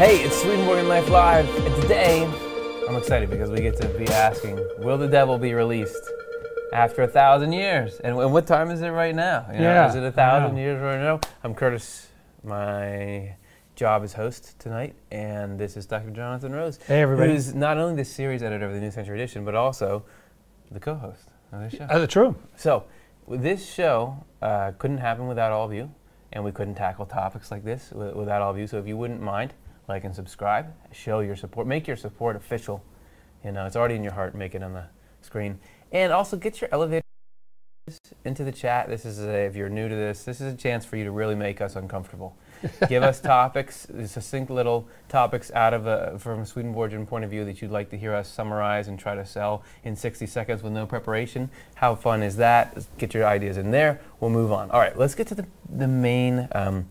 Hey, it's Swedenborg and Life Live, and today I'm excited because we get to be asking, will the devil be released after a thousand years? And, and what time is it right now? You know, Yeah, Is it a thousand know. years right now? I'm Curtis. My job is host tonight, and this is Dr. Jonathan Rose, Hey, everybody. who's not only the series editor of the New Century Edition, but also the co-host of this show. Uh, true. So, this show uh, couldn't happen without all of you, and we couldn't tackle topics like this wi- without all of you. So, if you wouldn't mind, like and subscribe, show your support, make your support official. You know, it's already in your heart. Make it on the screen, and also get your elevator into the chat. This is a, if you're new to this, this is a chance for you to really make us uncomfortable. Give us topics, succinct little topics out of a, from a Swedenborgian point of view that you'd like to hear us summarize and try to sell in 60 seconds with no preparation. How fun is that? Get your ideas in there. We'll move on. All right, let's get to the, the main um,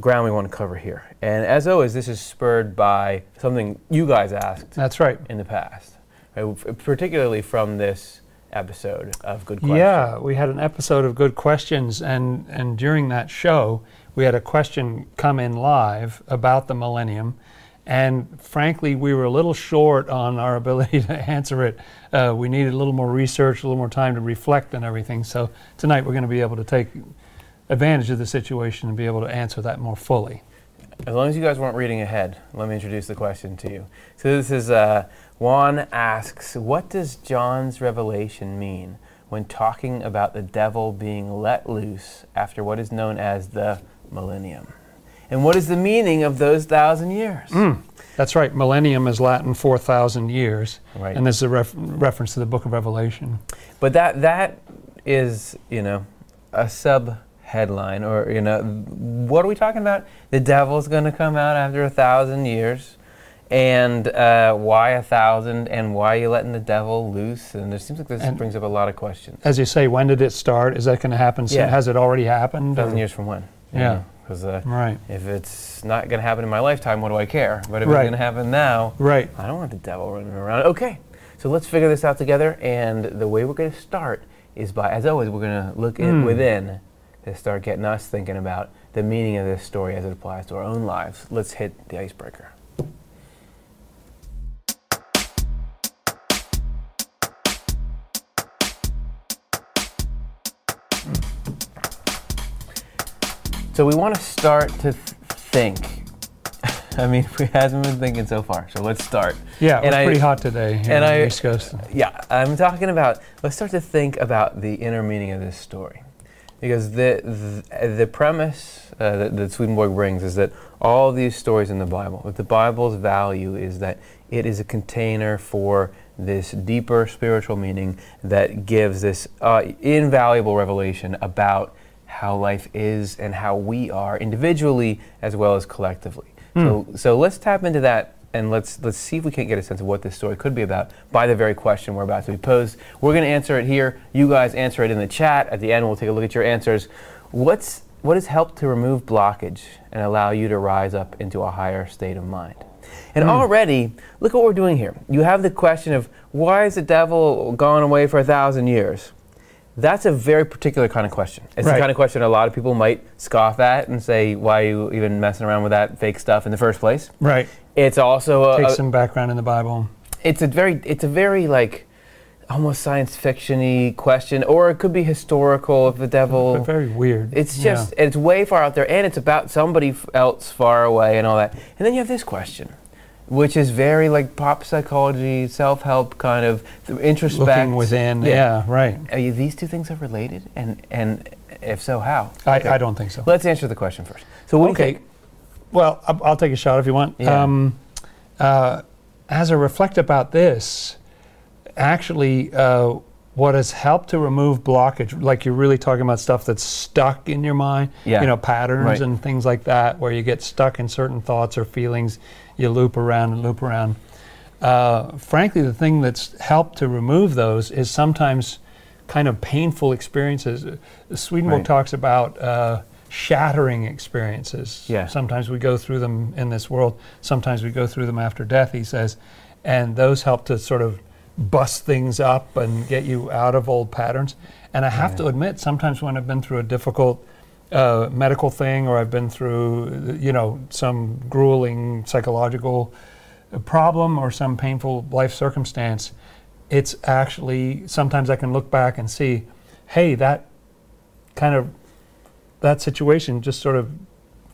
ground we want to cover here. And as always, this is spurred by something you guys asked That's right. in the past, right? Particularly from this episode of Good Questions. Yeah, we had an episode of Good Questions, and, and during that show, we had a question come in live about the millennium. And frankly, we were a little short on our ability to answer it. Uh, we needed a little more research, a little more time to reflect and everything. So tonight, we're going to be able to take advantage of the situation and be able to answer that more fully. As long as you guys weren't reading ahead, let me introduce the question to you. So this is uh, Juan asks, what does John's revelation mean when talking about the devil being let loose after what is known as the millennium? And what is the meaning of those thousand years? That's right. Millennium is Latin 4,000 years. Right. And this is a ref- reference to the book of Revelation. But that that is, you know, a sub headline or you know, what are we talking about? The devil's going to come out after a thousand years, and uh, why a thousand? And why are you letting the devil loose? And it seems like this And- brings up a lot of questions. As you say, when did it start? Is that going to happen soon? Yeah. Has it already happened? A thousand or- years from when? Yeah. Because uh, Right. if it's not going to happen in my lifetime, what do I care? But if Right. it's going to happen now, Right. I don't want the devil running around. Okay, so let's figure this out together. And the way we're going to start is by, as always, we're going to look at Hmm. within to start getting us thinking about the meaning of this story as it applies to our own lives. Let's hit the icebreaker. So we want to start to th- think. I mean, we haven't been thinking so far, so let's start. Yeah, And was I- pretty hot today here and I- East Coast. Yeah, I'm talking about. Let's start to think about the inner meaning of this story, because the the, the premise uh, that, that Swedenborg brings is that all these stories in the Bible, that the Bible's value is that it is a container for this deeper spiritual meaning that gives this uh, invaluable revelation about how life is and how we are individually as well as collectively. So, so let's tap into that and let's let's see if we can't get a sense of what this story could be about by the very question we're about to be posed. We're going to answer it here. You guys answer it in the chat. At the end, we'll take a look at your answers. What's what has helped to remove blockage and allow you to rise up into a higher state of mind? And hmm. already, look what we're doing here. You have the question of why is the devil gone away for a thousand years? That's a very particular kind of question. It's the kind of question a lot of people might scoff at and say, why are you even messing around with that fake stuff in the first place? Right. It's also a, Take a- some background in the Bible. it's a very it's a very like almost science fiction-y question or it could be historical of the devil. But very weird. It's Yeah. just it's way far out there and it's about somebody f- else far away and all that. And then you have this question which is very like pop psychology, self-help kind of th- introspect. looking within. Yeah, right. Are you, these two things are related? And and if so, how? I, Okay. I don't think so. Let's answer the question first. So what do okay. Well, I'll, I'll take a shot if you want. Yeah. Um, uh, as I reflect about this, actually, uh, what has helped to remove blockage, like you're really talking about stuff that's stuck in your mind, Yeah. you know, patterns Right. and things like that, where you get stuck in certain thoughts or feelings, you loop around and loop around. Uh, frankly, the thing that's helped to remove those is sometimes kind of painful experiences. Uh, Swedenborg Right. talks about uh, shattering experiences. Yeah. Sometimes we go through them in this world. Sometimes we go through them after death. He says, and those help to sort of bust things up and get you out of old patterns. And I have Yeah. to admit, sometimes when I've been through a difficult uh, medical thing or I've been through, you know, some grueling psychological problem or some painful life circumstance, it's actually sometimes I can look back and see, hey, that kind of that situation just sort of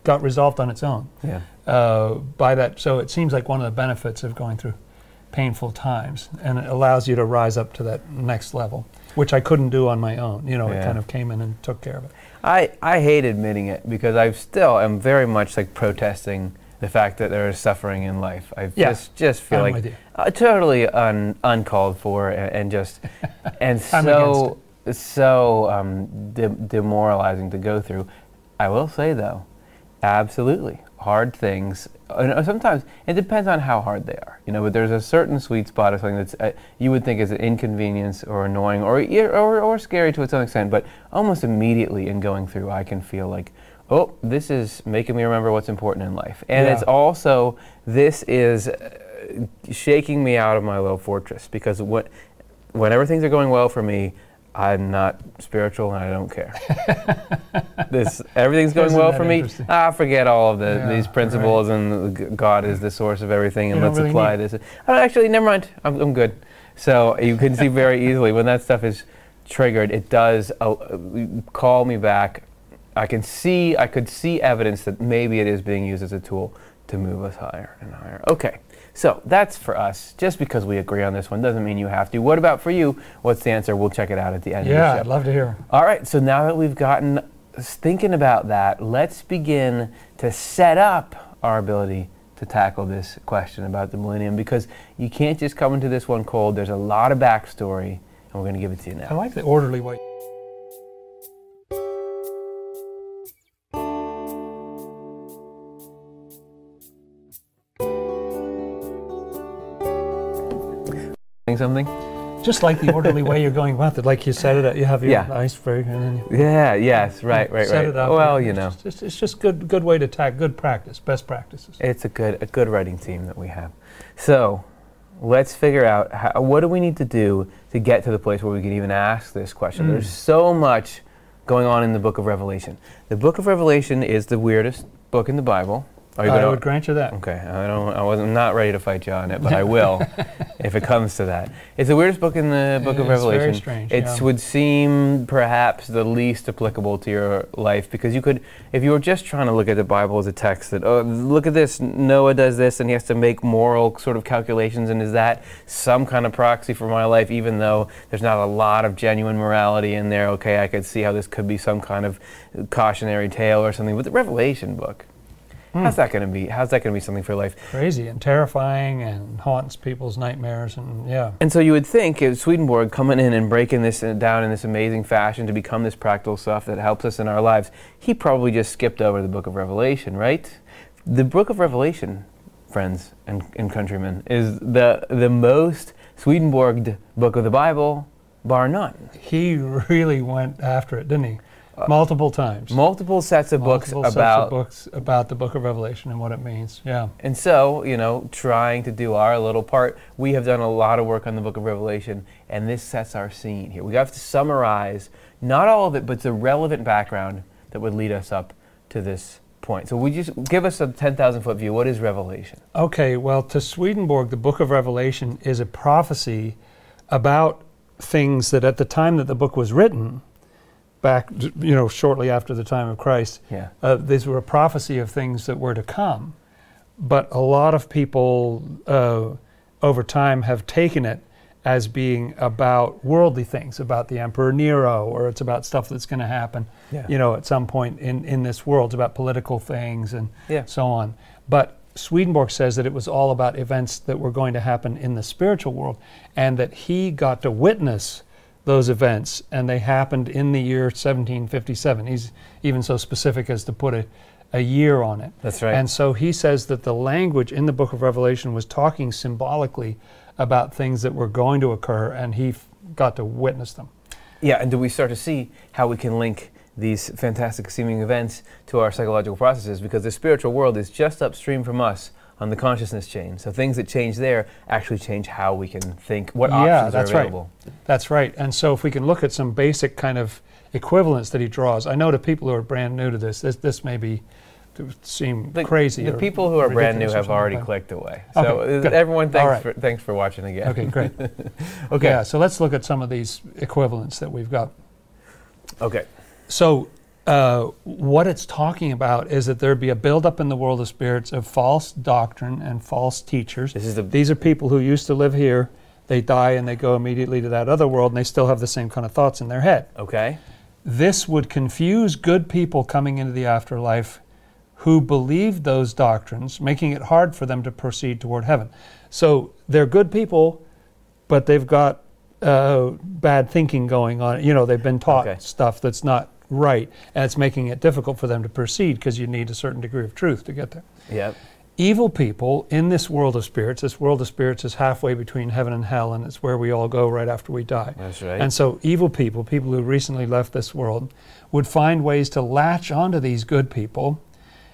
got resolved on its own Yeah. uh, by that. So it seems like one of the benefits of going through painful times, and it allows you to rise up to that next level, which I couldn't do on my own. You know, it kind of came in and took care of it. I, I hate admitting it because I still am very much like protesting the fact that there is suffering in life. I Yeah, just just feel I'm like uh, totally un, uncalled for and, and just and so so um, de- demoralizing to go through. I will say though, absolutely hard things. And sometimes it depends on how hard they are, you know. But there's a certain sweet spot of something that's uh, you would think is an inconvenience or annoying or, or or scary to some extent, but almost immediately in going through, I can feel like, oh, this is making me remember what's important in life, and Yeah. it's also this is uh, shaking me out of my little fortress because what whenever things are going well for me, I'm not spiritual and I don't care. this everything's going Isn't well for me. I Ah, forget all of the, Yeah, these principles and God is the source of everything, and You let's really apply need- this. Oh, actually, never mind. I'm, I'm good. So you can see very easily when that stuff is triggered, it does uh, call me back. I can see, I could see evidence that maybe it is being used as a tool to move us higher and higher. Okay, so that's for us. Just because we agree on this one doesn't mean you have to. What about for you? What's the answer? We'll check it out at the end Yeah, of I'd love to hear. All right, so now that we've gotten thinking about that, let's begin to set up our ability to tackle this question about the millennium because you can't just come into this one cold. There's a lot of backstory, and we're going to give it to you now. I like the orderly way. Something? Just like the orderly way you're going about it, like you set it up, you have your Yeah. iceberg, and then Yeah, yes, right, right, set right. it up. Well, you it's know, just- it's, it's just good, good way to tack, good practice, best practices. it's a good, a good writing team that we have. So, let's figure out how, what do we need to do to get to the place where we can even ask this question. Mm. There's so much going on in the book of Revelation. The book of Revelation is the weirdest book in the Bible. Are you I gonna- would grant you that. Okay, I don't. I wasn't not ready to fight you on it, but I will if it comes to that. It's the weirdest book in the Book of It's very Revelation. strange, It yeah. would seem perhaps the least applicable to your life because you could, if you were just trying to look at the Bible as a text that, oh, look at this, Noah does this, and he has to make moral sort of calculations, and is that some kind of proxy for my life, even though there's not a lot of genuine morality in there? Okay, I could see how this could be some kind of cautionary tale or something. But the Revelation book. Hmm. How's that going to be? How's that going to be something for life? Crazy and terrifying and haunts people's nightmares, and yeah. And so you would think if Swedenborg coming in and breaking this uh, down in this amazing fashion to become this practical stuff that helps us in our lives, he probably just skipped over the book of Revelation, right? The book of Revelation, friends and, and countrymen, is the, the most Swedenborged book of the Bible, bar none. He really went after it, didn't he? Multiple times. Multiple sets of books sets about of books about the Book of Revelation and what it means. Yeah. And so, you know, trying to do our little part, we have done a lot of work on the book of Revelation, and this sets our scene here. We have to summarize not all of it, but the relevant background that would lead us up to this point. So, would you give us a 10,000 foot view? What is Revelation? Okay, well, to Swedenborg, the Book of Revelation is a prophecy about things that at the time that the book was written, back, you know, shortly after the time of Christ, Yeah. uh, these were a prophecy of things that were to come. But a lot of people uh, over time have taken it as being about worldly things, about the Emperor Nero, or it's about stuff that's going to happen, Yeah. you know, at some point in, in this world. It's about political things and Yeah. so on. But Swedenborg says that it was all about events that were going to happen in the spiritual world, and that he got to witness those events, and they happened in the year 1757. He's even so specific as to put a, a year on it. That's right. And so he says that the language in the book of Revelation was talking symbolically about things that were going to occur, and he f- got to witness them. Yeah, and do we start to see how we can link these fantastic seeming events to our psychological processes? Because the spiritual world is just upstream from us on the consciousness chain. So things that change there actually change how we can think, what Yeah, options that's are right. available. That's right. And so if we can look at some basic kind of equivalence that he draws. I know to people who are brand new to this, this, this may be seem The, crazy. the people who are brand new have already like clicked away. So uh, good. everyone, thanks right. for thanks for watching again. Okay, great. okay. Yeah, so let's look at some of these equivalents that we've got. Okay. So, uh, what it's talking about is that there'd be a buildup in the world of spirits of false doctrine and false teachers. This is the These are people who used to live here. They die and they go immediately to that other world, and they still have the same kind of thoughts in their head. okay. This would confuse good people coming into the afterlife who believed those doctrines, making it hard for them to proceed toward heaven. So they're good people, but they've got uh, bad thinking going on. You know, they've been taught Okay. stuff that's not right, and it's making it difficult for them to proceed because you need a certain degree of truth to get there. Yep. Evil people in this world of spirits, this world of spirits is halfway between heaven and hell, and it's where we all go right after we die. That's right. And so, evil people, people who recently left this world, would find ways to latch onto these good people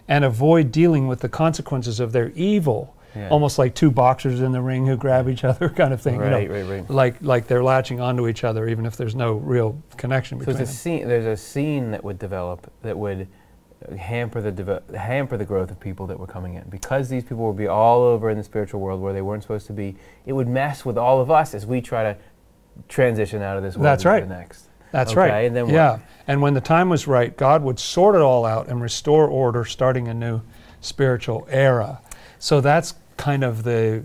and avoid dealing with the consequences of their evil. Yeah. Almost like two boxers in the ring who grab each other, kind of thing. you know. Right, right, right. Like, like they're latching onto each other, even if there's no real connection So between it's a them. scene. There's a scene that would develop that would hamper the hamper the growth of people that were coming in because these people would be all over in the spiritual world where they weren't supposed to be. It would mess with all of us as we try to transition out of this world That's right. the next. That's Okay, right. and then what? yeah. And when the time was right, God would sort it all out and restore order, starting a new spiritual era. So that's kind of the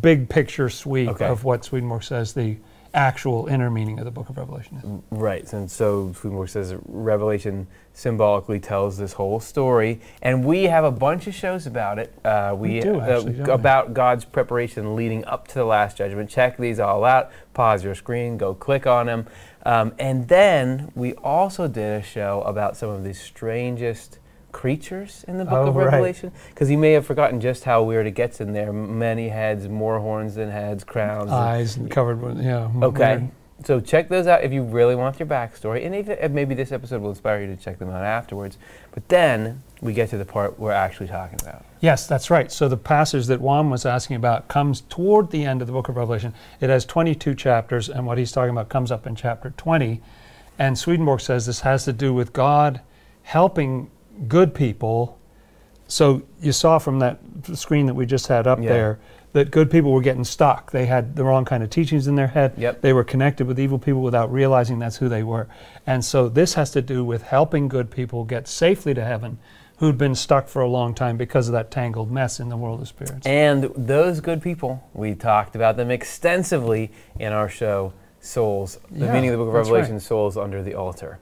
big picture sweep Okay. of what Swedenborg says the actual inner meaning of the book of Revelation is. Right, and so Swedenborg says Revelation symbolically tells this whole story, and we have a bunch of shows about it. Uh, We do, actually, don't we? about God's preparation leading up to the Last Judgment. Check these all out. Pause your screen, go click on them, um, and then we also did a show about some of the strangest creatures in the oh, Book Oh, of. Revelation. Because you may have forgotten just how weird it gets in there. Many heads, more horns than heads, crowns. Eyes and covered with, yeah. Okay. weird. So check those out if you really want your backstory, and even maybe this episode will inspire you to check them out afterwards. But then we get to the part we're actually talking about. Yes, that's right. So the passage that Juan was asking about comes toward the end of the book of Revelation. It has 22 chapters, and what he's talking about comes up in chapter 20. And Swedenborg says this has to do with God helping good people. So you saw from that screen that we just had up Yeah. there that good people were getting stuck. They had the wrong kind of teachings in their head. Yep. They were connected with evil people without realizing that's who they were. And so this has to do with helping good people get safely to heaven who'd been stuck for a long time because of that tangled mess in the world of spirits. And those good people, we talked about them extensively in our show, Souls, the Yeah, meaning of the Book of that's right. Revelation, Souls Under the Altar.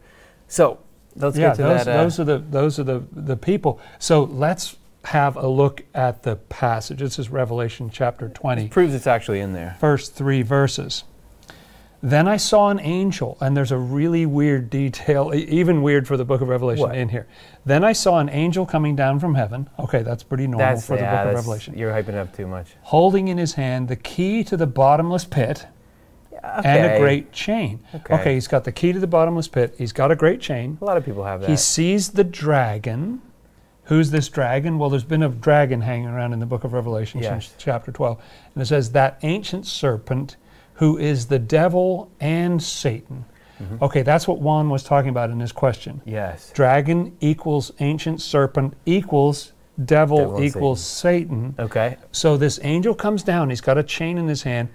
So let's yeah, get to those, that. uh, those are the those are the the people. So let's have a look at the passage. This is Revelation chapter 20. proves it's actually in there. first three verses. Then I saw an angel, and there's a really weird detail, even weird for the book of Revelation What? in here. Then I saw an angel coming down from heaven. Okay, that's pretty normal That's for the yeah, book of Revelation. You're hyping up too much. Holding in his hand the key to the bottomless pit and a great chain. Okay. he's got the key to the bottomless pit. He's got a great chain. A lot of people have that. He sees the dragon. Who's this dragon? Well, there's been a dragon hanging around in the book of Revelation Yes. since chapter 12. And it says, That ancient serpent who is the devil and Satan. Mm-hmm. Okay, that's what Juan was talking about in his question. yes. Dragon equals ancient serpent equals devil, Devil equals Satan. Okay. So this angel comes down, he's got a chain in his hand,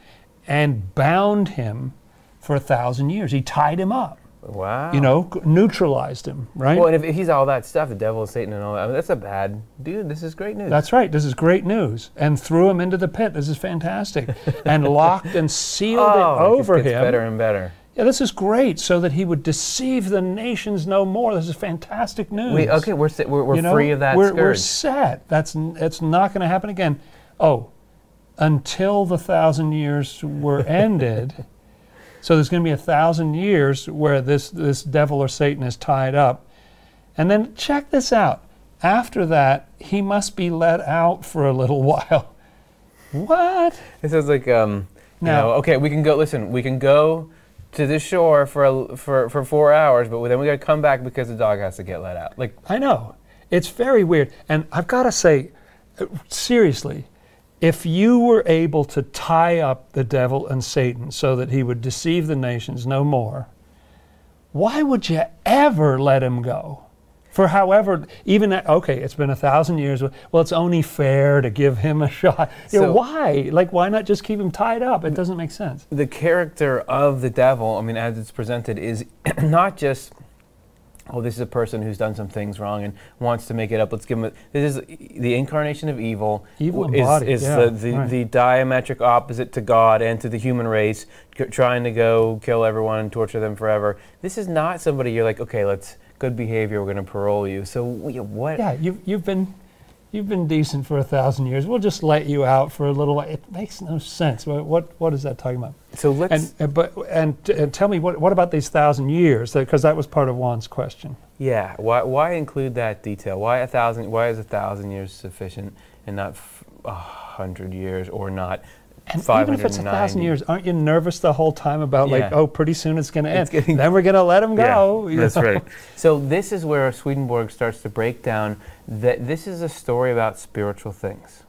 and bound him for a thousand years. He tied him up, Wow. you know, neutralized him, right? Well, and if he's all that stuff, the devil, Satan, and all that, I mean, that's a bad dude. This is great news. That's right. This is great news. And threw him into the pit. This is fantastic. and locked and sealed oh, it it over just gets him. better and better. Yeah, this is great, so that he would deceive the nations no more. This is fantastic news. We, okay, we're, we're, we're You know, free of that we're, we're set. That's it's not going to happen again. Oh, until the thousand years were ended. so there's going to be a thousand years where this this devil or Satan is tied up, and then check this out. After that, he must be let out for a little while. What? It sounds like, um, you Now- know, okay, we can go, listen, we can go to the shore for, a, for, for four hours, but then we got to come back because the dog has to get let out. Like, I know. It's very weird. And I've got to say, uh, seriously, if you were able to tie up the devil and Satan so that he would deceive the nations no more, why would you ever let him go? For however, even that, okay, it's been a thousand years. Well, it's only fair to give him a shot. You know, why? Like, why not just keep him tied up? It doesn't make sense. the character of the devil, I mean, as it's presented, is not just, oh, this is a person who's done some things wrong and wants to make it up. Let's give him. A, this is the incarnation of evil. Evil is, embodied, is yeah, the, the, right. the diametric opposite to God and to the human race, c- trying to go kill everyone and torture them forever. This is not somebody you're like, okay, let's good behavior. We're going to parole you. So what? Yeah, you've, you've been you've been decent for a thousand years. We'll just let you out for a little while. It makes no sense. What what, what is that talking about? So let's. And but and, and tell me what what about these thousand years? Because that was part of Juan's question. Yeah. Why, why include that detail? Why a thousand? Why is a thousand years sufficient and not f- a hundred years or not And even if it's a thousand years, aren't you nervous the whole time about like, oh, pretty soon it's going to end. Getting- then we're going to let him go. you that's know? right. So this is where Swedenborg starts to break down that this is a story about spiritual things,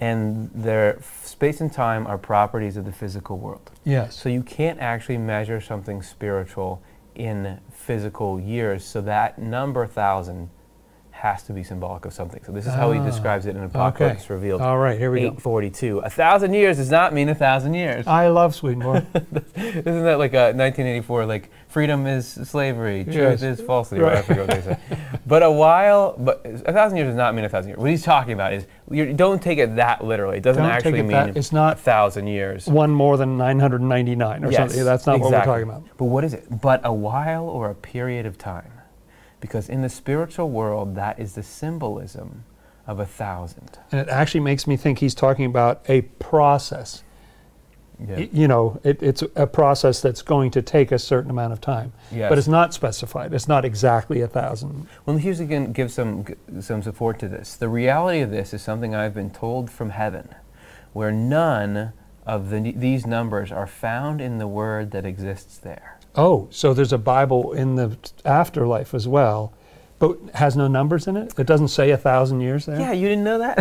and their space and time are properties of the physical world. Yes. So you can't actually measure something spiritual in physical years. So that number thousand has to be symbolic of something. So this is how he Ah, describes it in Apocalypse okay. Revealed. All right, here we go. 842. A thousand years does not mean a thousand years. I love Swedenborg. Isn't that like a 1984? Like freedom is slavery, truth Yes. is falsity. or I Right. forget what they say. But a while, but a thousand years does not mean a thousand years. What he's talking about is you don't take it that literally. It doesn't Don't actually it mean that- it's a not thousand years. one more than 999 or Yes, something. That's not what we're talking about. But what is it? But a while or a period of time. Because in the spiritual world, that is the symbolism of a thousand. And it actually makes me think he's talking about a process. Yeah. Y- You know, it, it's a process that's going to take a certain amount of time. Yes. But it's not specified. It's not exactly a thousand. Well, here's again give some some support to this. The reality of this is something I've been told from heaven, where none of the, these numbers are found in the word that exists there. Oh, so there's a Bible in the afterlife as well, but has no numbers in it? It doesn't say a thousand years there? Yeah, you didn't know that.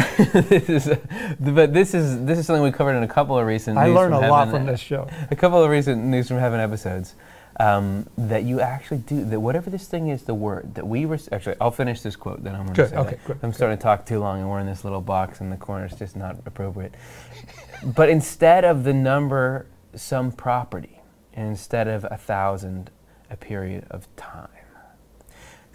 this is, but this is this is something we covered in a couple of recent. I News learn a from lot from this show. A couple of recent news from heaven episodes. Um, that you actually do that whatever this thing is the word that we were actually I'll finish this quote then I'm going to say okay, that. good, I'm good. starting to talk too long and we're in this little box in the corner it's just not appropriate but instead of the number some property and instead of a thousand a period of time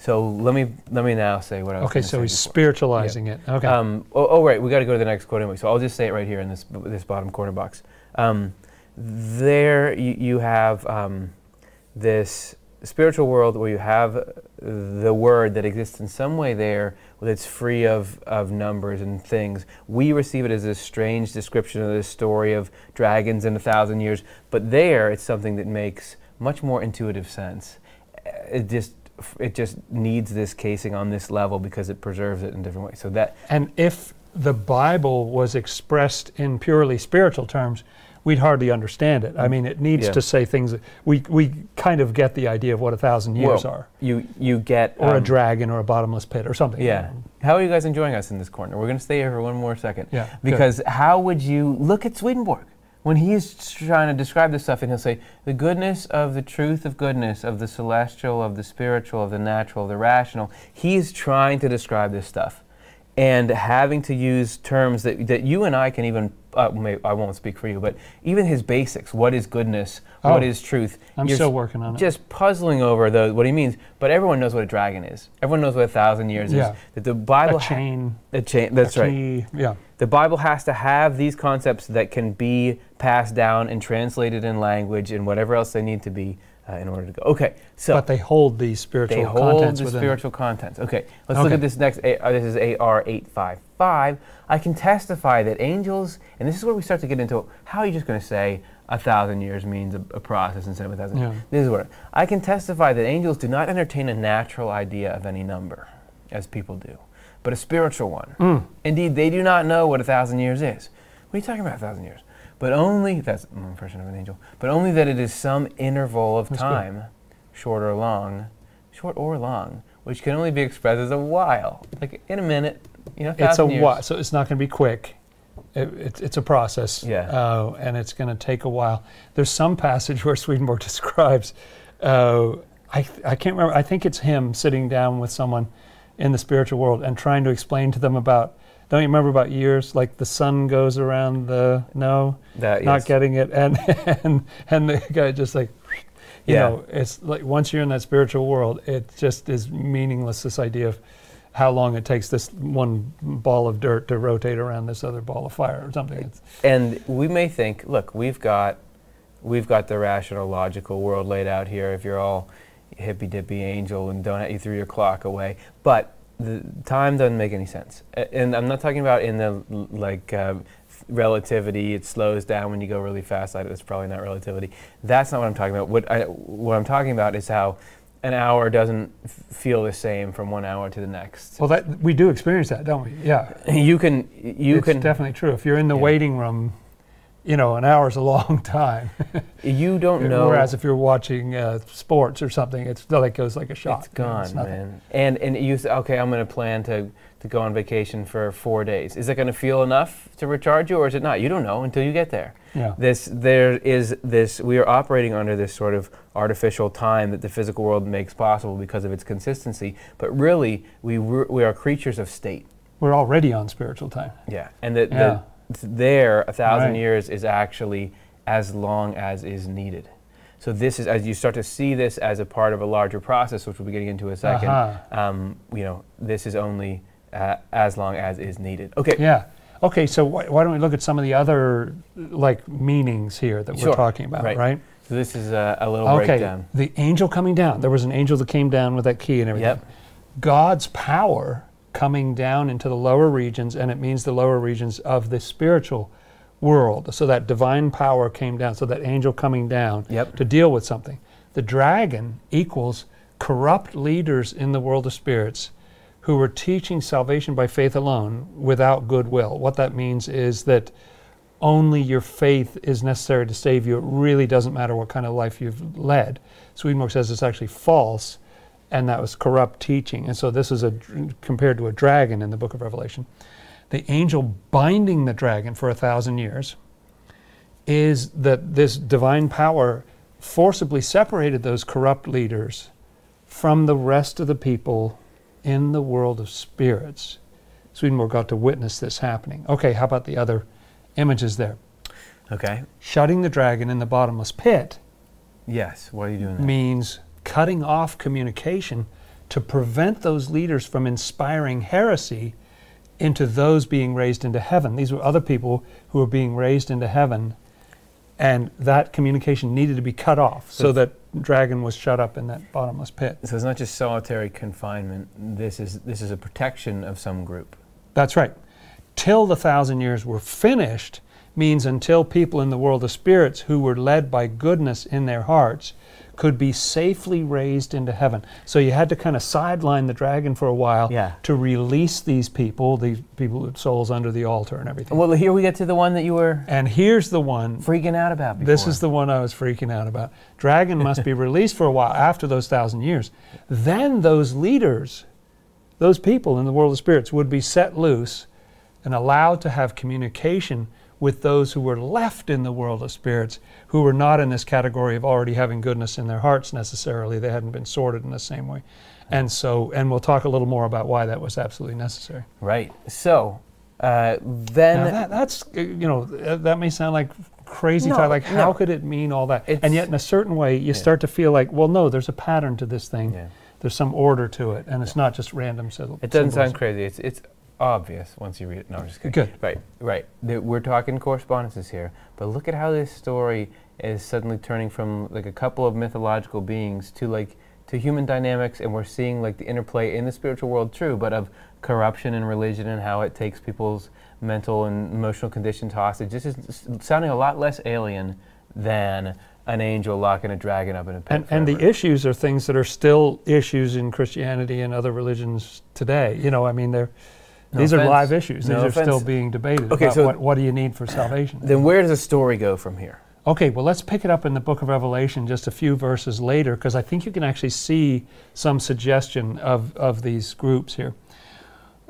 so let me let me now say what I was Okay, so he's before. spiritualizing it. Okay. Um, oh, oh, right. We got to go to the next quote anyway. So I'll just say it right here in this this bottom corner box. Um, there you, you have um, this spiritual world where you have the word that exists in some way there that's free of, of numbers and things. We receive it as a strange description of this story of dragons in a thousand years, but there it's something that makes much more intuitive sense. Uh, It just it just needs this casing on this level because it preserves it in different ways. So that And if the Bible was expressed in purely spiritual terms, we'd hardly understand it. I mean, it needs Yeah. to say things that we, we kind of get the idea of what a thousand years well, are, You you get or a um, dragon, or a bottomless pit, or something. Yeah. How are you guys enjoying us in this corner? We're going to stay here for one more second. Yeah, good. Because how would you look at Swedenborg when he's trying to describe this stuff and he'll say, the goodness of the truth of goodness, of the celestial, of the spiritual, of the natural, of the rational. He's trying to describe this stuff and having to use terms that, that you and I can even, uh, may, I won't speak for you, but even his basics. What is goodness? What Oh, is truth? I'm You're still working on it. Just puzzling over the, what he means. But everyone knows what a dragon is. Everyone knows what a thousand years Yeah. is. That the Bible a ha- chain. a chain. That's a right. key, Yeah. The Bible has to have these concepts that can be passed down and translated in language and whatever else they need to be uh, in order to go. Okay, so but they hold these spiritual they hold contents the within. spiritual contents. Okay, let's look at this next. Uh, this is AR eight five five. I can testify that angels, and this is where we start to get into how are you just going to say a thousand years means a, a process instead of a thousand. Yeah. This is where I can testify that angels do not entertain a natural idea of any number, as people do, but a spiritual one. Mm. Indeed, they do not know what a thousand years is. What are you talking about, a thousand years? But only, that's my impression of an angel, but only that it is some interval of That's good. time, short or long, short or long, which can only be expressed as a while, like in a minute, you know, It's a while, so it's not going to be quick. It, it's, it's a process, Yeah. uh, and it's going to take a while. There's some passage where Swedenborg describes uh, I, I can't remember. I think it's him sitting down with someone in the spiritual world and trying to explain to them about. Don't you remember about years like the sun goes around the no, That, not yes. getting it, and and and the guy just like, you Yeah. know, it's like once you're in that spiritual world, it just is meaningless. This idea of how long it takes this one ball of dirt to rotate around this other ball of fire or something. It's, And we may think, look, we've got, we've got the rational, logical world laid out here. If you're all hippy dippy angel and don't you threw your clock away, but the time doesn't make any sense. And I'm not talking about in the like um, relativity. It slows down when you go really fast. I- That's probably not relativity. That's not what I'm talking about. What I, what I'm talking about is how an hour doesn't f- feel the same from one hour to the next. well, that we do experience that, don't we? Yeah. You can you it's can definitely true. If you're in the Yeah. waiting room, you know, an hour is a long time. you don't know. Whereas if you're watching uh, sports or something, it's like it goes like a shot. It's gone, nothing. man. And and you say, okay, I'm going to plan to to go on vacation for four days. Is it going to feel enough to recharge you, or is it not? You don't know until you get there. Yeah. This there is this. We are operating under this sort of artificial time that the physical world makes possible because of its consistency. But really, we we are creatures of state. We're already on spiritual time. Yeah, and that Yeah. The, there a thousand Right. years is actually as long as is needed. So this is as you start to see this as a part of a larger process, which we'll be getting into in a 2nd Uh-huh. Um, you know, this is only uh, as long as is needed. Okay. Yeah. Okay, so wh- why don't we look at some of the other like meanings here that Sure. we're talking about, Right. right? So this is a, a little Okay. breakdown. The angel coming down. There was an angel that came down with that key and everything. Yep. God's power coming down into the lower regions, and it means the lower regions of the spiritual world. So that divine power came down, so that angel coming down Yep. to deal with something. The dragon equals corrupt leaders in the world of spirits who were teaching salvation by faith alone without goodwill. What that means is that only your faith is necessary to save you. It really doesn't matter what kind of life you've led. Swedenborg says it's actually false, and that was corrupt teaching. And so this is a compared to a dragon in the book of Revelation. The angel binding the dragon for a thousand years is that this divine power forcibly separated those corrupt leaders from the rest of the people in the world of spirits. Swedenborg got to witness this happening. Okay, how about the other images there? Okay. Shutting the dragon in the bottomless pit Yes. Why are you doing that? means cutting off communication to prevent those leaders from inspiring heresy into those being raised into heaven. These were other people who were being raised into heaven, and that communication needed to be cut off so So- that dragon was shut up in that bottomless pit. So it's not just solitary confinement. This is this is a protection of some group. That's right. Till the thousand years were finished means until people in the world of spirits who were led by goodness in their hearts could be safely raised into heaven. So you had to kind of sideline the dragon for a while Yeah. to release these people, these people with souls under the altar and everything. Well, here we get to the one that you were and here's the one. freaking out about before. This is the one I was freaking out about. Dragon must be released for a while after those thousand years. Then those leaders, those people in the world of spirits, would be set loose and allowed to have communication with those who were left in the world of spirits, who were not in this category of already having goodness in their hearts necessarily. They hadn't been sorted in the same way. And so, and we'll talk a little more about why that was absolutely necessary. right. So uh, then that, that's you know uh, that may sound like crazy No, talk. Like how no. could it mean all that? It's- and yet, in a certain way, you start to feel like, well, no, there's a pattern to this thing. Yeah. There's some order to it, and it's not just random. Syll- It doesn't symbols. sound crazy. It's it's obvious once you read it. No, I'm just kidding. Good. Right, right. The- We're talking correspondences here, but look at how this story is suddenly turning from like a couple of mythological beings to like to human dynamics, and we're seeing like the interplay in the spiritual world, true, but of corruption and religion and how it takes people's mental and emotional conditions hostage. This is sounding a lot less alien than an angel locking a dragon up in a pit. And, and the issues are things that are still issues in Christianity and other religions today. You know, I mean, they're No these are live issues. No these are still being debated. Okay, about so- what, what do you need for salvation? then where does the story go from here? Okay, well, let's pick it up in the book of Revelation just a few verses later, because I think you can actually see some suggestion of, of these groups here.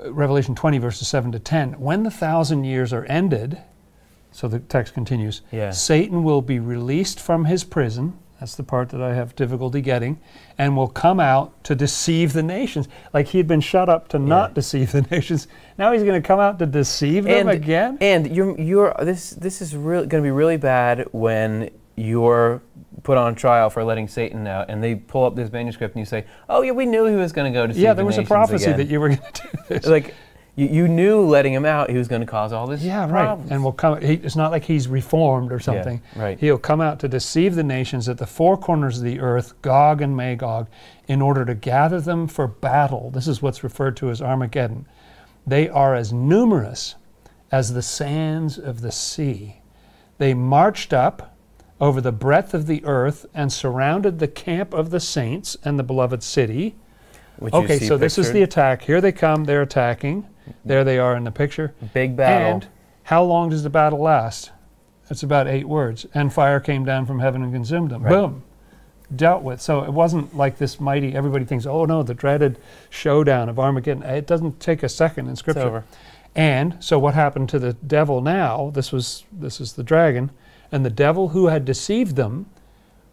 Revelation 20, verses 7 to 10. When the thousand years are ended, so the text continues, Yeah. Satan will be released from his prison, That's the part that I have difficulty getting. And will come out to deceive the nations. Like he had been shut up to not deceive the nations. Now he's going to come out to deceive them again? And you're, you're this this is really going to be really bad when you're put on trial for letting Satan out, and they pull up this manuscript and you say, "Oh yeah, we knew he was going to go to." Yeah, there was the a prophecy again. that you were going to do this. like you, you knew letting him out, he was going to cause all this. Yeah, problems. right. And will come. He, it's not like he's reformed or something. right. He'll come out to deceive the nations at the four corners of the earth, Gog and Magog, in order to gather them for battle. This is what's referred to as Armageddon. They are as numerous as the sands of the sea. They marched up over the breadth of the earth and surrounded the camp of the saints and the beloved city. Which okay, so this is the attack. Here they come. They're attacking. There they are in the picture. big battle. And how long does the battle last? It's about eight words. And fire came down from heaven and consumed them. Right. Boom. Dealt with. So it wasn't like this mighty, everybody thinks, oh no, the dreaded showdown of Armageddon. It doesn't take a second in it's Scripture. over. And so what happened to the devil now? This was this is the dragon, and the devil who had deceived them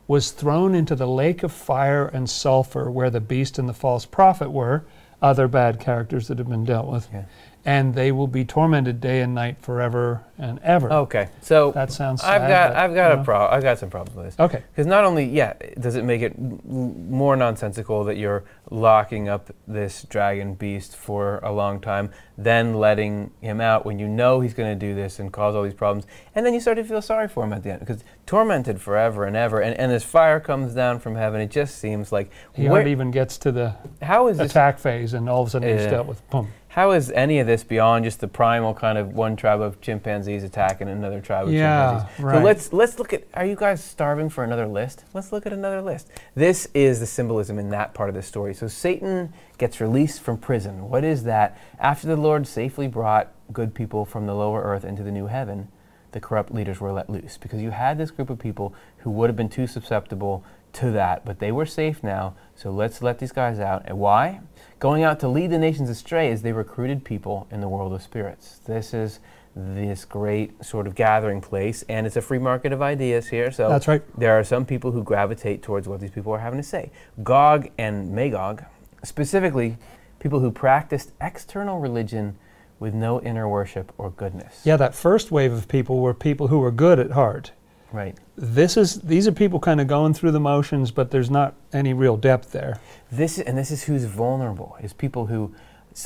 was thrown into the lake of fire and sulfur where the beast and the false prophet were, other bad characters that have been dealt with. Yeah. And they will be tormented day and night forever and ever. Okay, so That sounds I've got but, I've got you a know. pro. I've got some problems with this. Okay. Because not only, yeah, does it make it more nonsensical that you're locking up this dragon beast for a long time, then letting him out when you know he's going to do this and cause all these problems, and then you start to feel sorry for him at the end because tormented forever and ever, and, and this fire comes down from heaven. It just seems like He where- even gets to the how is this? attack phase, and all of a sudden he's dealt with. Boom. How is any of this beyond just the primal kind of one tribe of chimpanzees attacking another tribe of Yeah, chimpanzees? right. So let's let's look at. Are you guys starving for another list? Let's look at another list. This is the symbolism in that part of the story. So Satan gets released from prison. What is that? After the Lord safely brought good people from the lower earth into the new heaven, the corrupt leaders were let loose because you had this group of people who would have been too susceptible to that, but they were safe now. So let's let these guys out. And why? Going out to lead the nations astray as they recruited people in the world of spirits. This is this great sort of gathering place, and it's a free market of ideas here. So That's right. there are some people who gravitate towards what these people are having to say. Gog and Magog, specifically, people who practiced external religion with no inner worship or goodness. Yeah, that first wave of people were people who were good at heart. Right. This is these are people kind of going through the motions, but there's not any real depth there. This and this is who's vulnerable is people who,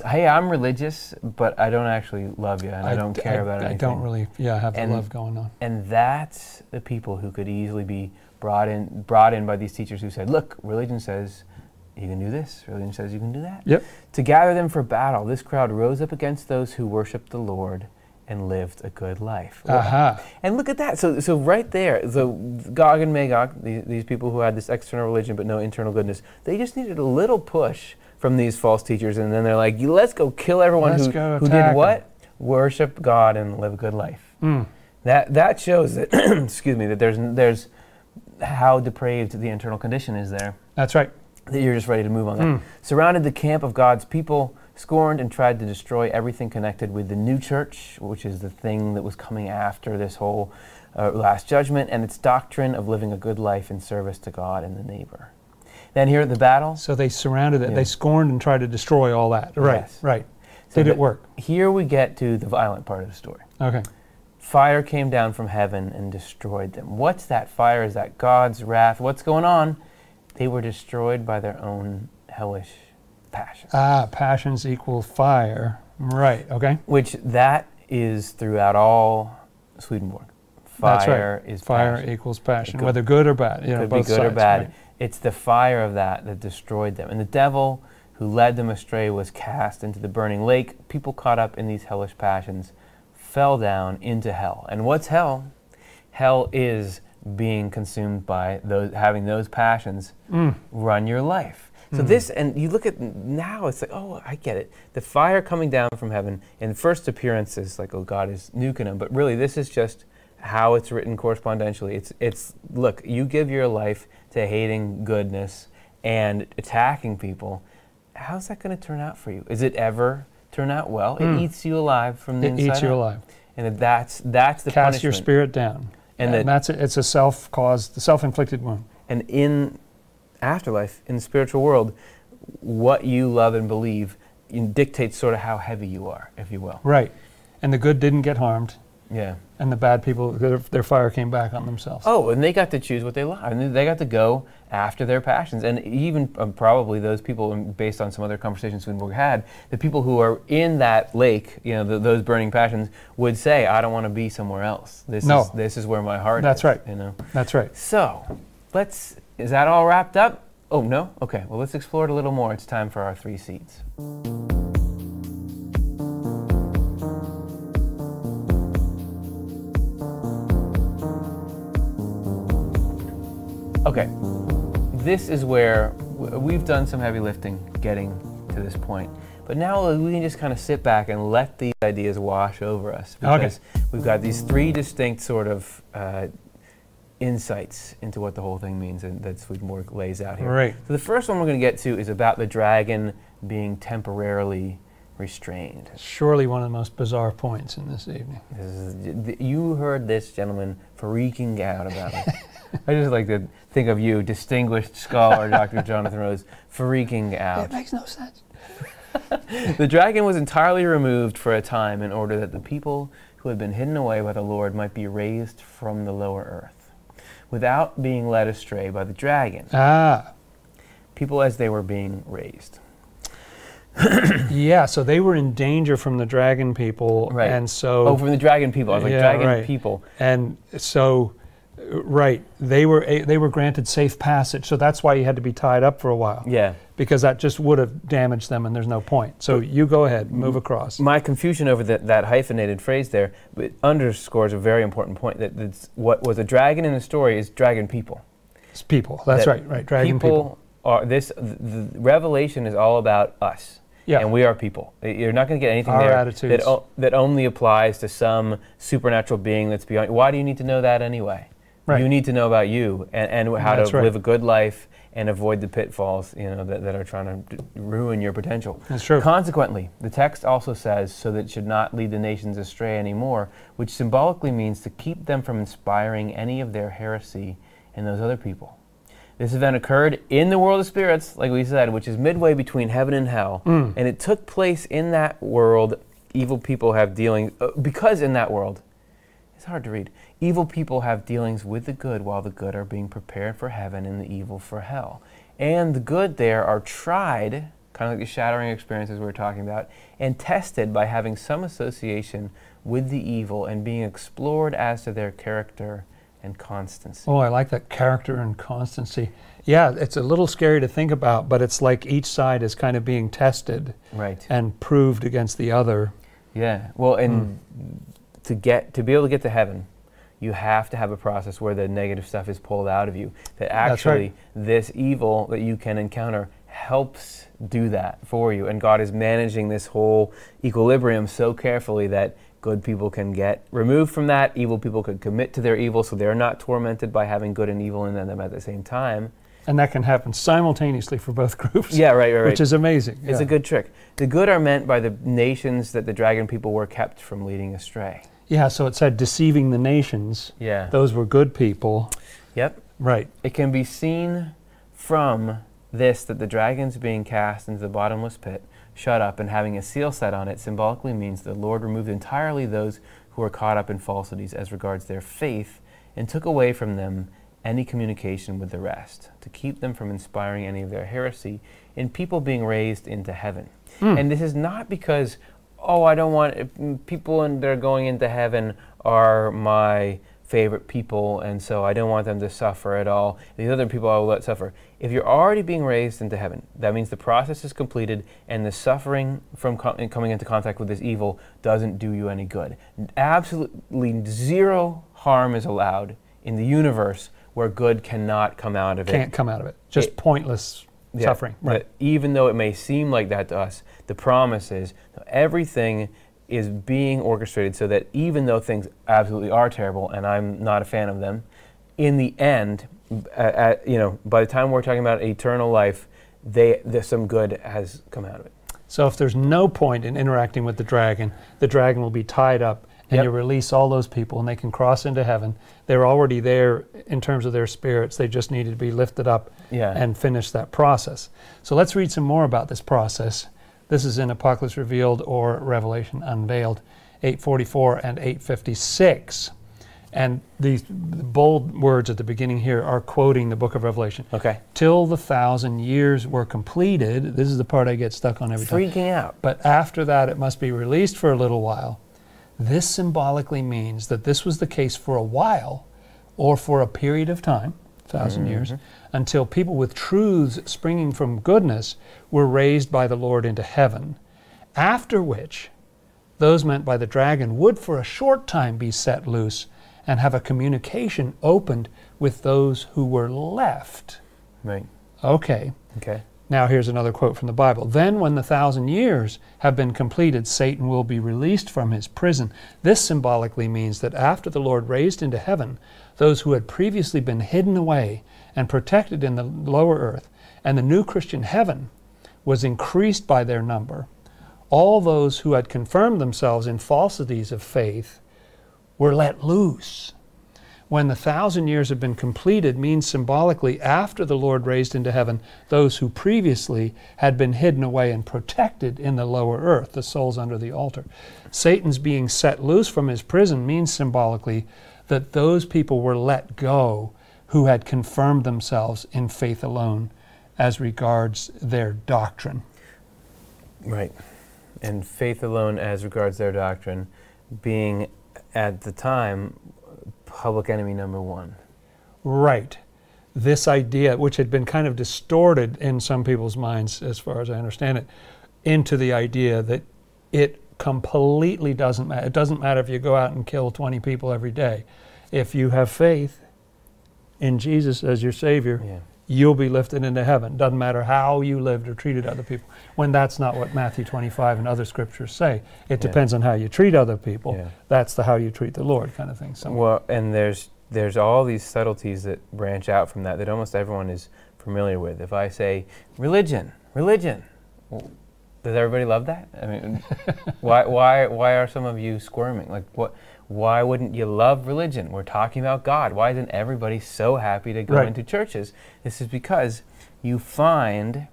hey, I'm religious, but I don't actually love you, and I, don't d- care about it. I anything. don't really, yeah, have the love going on. And that's the people who could easily be brought in, brought in by these teachers who said, look, religion says you can do this, religion says you can do that. Yep. To gather them for battle, this crowd rose up against those who worshiped the Lord and lived a good life. Aha. And look at that. So, so right there, so Gog and Magog, these, these people who had this external religion but no internal goodness, they just needed a little push from these false teachers, and then they're like, let's go kill everyone Let's who, go who attack did 'em." what? Worship God and live a good life. Mm. That that shows that, excuse me, that there's there's how depraved the internal condition is there. That's right. That you're just ready to move on. That. Mm. Surrounded the camp of God's people, scorned and tried to destroy everything connected with the new church, which is the thing that was coming after this whole uh, last judgment, and its doctrine of living a good life in service to God and the neighbor. Then here at the battle, So they surrounded it. Yeah. They scorned and tried to destroy all that. Right. Yes. Right. So Did it work? here we get to the violent part of the story. Okay. Fire came down from heaven and destroyed them. What's that fire? Is that God's wrath? What's going on? They were destroyed by their own hellish passion. Ah, passions equal fire. Right. Okay. Which that is throughout all Swedenborg. Fire That's right. is Fire passion. equals passion, Could- whether good or bad. You know, Could be good or bad. right. It's the fire of that that destroyed them. And the devil who led them astray was cast into the burning lake. People caught up in these hellish passions fell down into hell. And what's hell? Hell is being consumed by those having those passions Mm. run your life. So Mm. this, and you look at now, it's like, oh, I get it. The fire coming down from heaven in first appearance is like, oh, God is nuking them. But really, this is just how it's written correspondentially. It's, it's look, you give your life to hating goodness and attacking people. How's that going to turn out for you? Is it ever turn out well? Mm. It eats you alive from the It inside It eats you out. alive. And that's that's the Cast your spirit down. And And, that- that's it. It's a self-caused, the self-inflicted wound. And in afterlife, in the spiritual world, what you love and believe dictates sort of how heavy you are, if you will. Right. And the good didn't get harmed. Yeah. And the bad people, their, their fire came back on themselves. Oh, and they got to choose what they love. And they got to go after their passions. And even um, probably those people, um, based on some other conversations we had, the people who are in that lake, you know, the, those burning passions, would say, "I don't want to be somewhere else. This No. is this is where my heart That's is." right. You know. That's right. So, let's. Is that all wrapped up? Oh no. Okay. Well, let's explore it a little more. It's time for our three seeds. Okay, this is where we've done some heavy lifting getting to this point. But now we can just kind of sit back and let these ideas wash over us Okay. because we've got these three distinct sort of uh, insights into what the whole thing means and that Swedenborg lays out here. Right. So the first one we're going to get to is about the dragon being temporarily restrained. Surely one of the most bizarre points in this evening. This is, you heard this gentleman freaking out about it. I just like to think of you, distinguished scholar Dr. Jonathan Rose, freaking out. It makes no sense. The dragon was entirely removed for a time in order that the people who had been hidden away by the Lord might be raised from the lower earth, without being led astray by the dragon. Ah, People as they were being raised. yeah. So they were in danger from the dragon people, Right. and so Oh, from the dragon people. I was like, Yeah, dragon right. people. and so, right. They were eh, they were granted safe passage. So that's why he had to be tied up for a while, Yeah. because that just would have damaged them, and there's no point. So you go ahead, move across. My confusion over that, that hyphenated phrase there underscores a very important point that that's what was a dragon in the story is dragon people. It's people. That's That right. Right. Dragon people. are this the, the revelation is all about us. Yeah. And we are people. You're not going to get anything Our there attitudes. that o- that only applies to some supernatural being that's beyond. Why do you need to know that anyway? Right. You need to know about you and, and how That's to right. live a good life and avoid the pitfalls, you know, that, that are trying to ruin your potential. That's true. Consequently, the text also says, so that it should not lead the nations astray anymore, which symbolically means to keep them from inspiring any of their heresy in those other people. This event occurred in the world of spirits, like we said, which is midway between heaven and hell. Mm. And it took place in that world. Evil people have dealings, uh, because in that world, it's hard to read. Evil people have dealings with the good, while the good are being prepared for heaven and the evil for hell. And the good there are tried, kind of like the shattering experiences we were talking about, and tested by having some association with the evil and being explored as to their character and constancy. Oh, I like that character and constancy. Yeah, it's a little scary to think about, but it's like each side is kind of being tested Right. and proved against the other. Yeah. Well, and hmm. to get to be able to get to heaven, you have to have a process where the negative stuff is pulled out of you. That That's right. actually this evil that you can encounter helps do that for you. And God is managing this whole equilibrium so carefully that good people can get removed from that, evil people could commit to their evil so they're not tormented by having good and evil in them at the same time. And that can happen simultaneously for both groups. Yeah, right, right, right. Which is amazing. it's yeah. a good trick. The good are meant by the nations that the dragon people were kept from leading astray. Yeah, so it said deceiving the nations. Yeah. Those were good people. Yep. Right. It can be seen from this that the dragon's being cast into the bottomless pit, shut up, and having a seal set on it symbolically means the Lord removed entirely those who were caught up in falsities as regards their faith and took away from them any communication with the rest, to keep them from inspiring any of their heresy in people being raised into heaven. Hmm. And this is not because, oh, I don't want people in, that are going into heaven are my favorite people, and so I don't want them to suffer at all. These other people I will let suffer. If you're already being raised into heaven, that means the process is completed, and the suffering from co- coming into contact with this evil doesn't do you any good. Absolutely zero harm is allowed in the universe where good cannot come out of it. Can't come out of it. Just It- pointless Yeah, suffering. Right. Even though it may seem like that to us, the promise is everything is being orchestrated so that even though things absolutely are terrible, and I'm not a fan of them, in the end, at- you know, by the time we're talking about eternal life, they some good has come out of it. So if there's no point in interacting with the dragon, the dragon will be tied up and Yep. you release all those people and they can cross into heaven. They're already there in terms of their spirits. They just needed to be lifted up Yeah. and finish that process. So let's read some more about this process. This is in Apocalypse Revealed or Revelation Unveiled, 844 and 856. And these bold words at the beginning here are quoting the book of Revelation. Okay. Till the thousand years were completed, this is the part I get stuck on every time. Freaking out. But after that, it must be released for a little while. This symbolically means that this was the case for a while or for a period of time, 1000 mm-hmm. years, until people with truths springing from goodness were raised by the Lord into heaven. After which, those meant by the dragon would for a short time be set loose and have a communication opened with those who were left. Right. Okay. Okay. Now, here's another quote from the Bible. Then, when the thousand years have been completed, Satan will be released from his prison. This symbolically means that after the Lord raised into heaven those who had previously been hidden away and protected in the lower earth, and the new Christian heaven was increased by their number, all those who had confirmed themselves in falsities of faith were let loose when the thousand years have been completed means symbolically after the Lord raised into heaven those who previously had been hidden away and protected in the lower earth, the souls under the altar. Satan's being set loose from his prison means symbolically that those people were let go who had confirmed themselves in faith alone as regards their doctrine. Right. And faith alone, as regards their doctrine, being at the time public enemy number one. Right. This idea, which had been kind of distorted in some people's minds, as far as I understand it, into the idea that it completely doesn't matter. It doesn't matter if you go out and kill 20 people every day. If you have faith in Jesus as your Savior, Yeah. you'll be lifted into heaven. Doesn't matter how you lived or treated other people. When that's not what Matthew 25 and other scriptures say. It Yeah. depends on how you treat other people. Yeah. That's the how you treat the Lord kind of thing. So, Well, and there's there's all these subtleties that branch out from that that almost everyone is familiar with. If I say religion, religion, well, does everybody love that? I mean, why why why are some of you squirming? Like what? Why wouldn't you love religion? We're talking about God. Why isn't everybody so happy to go Right. into churches? This is because you find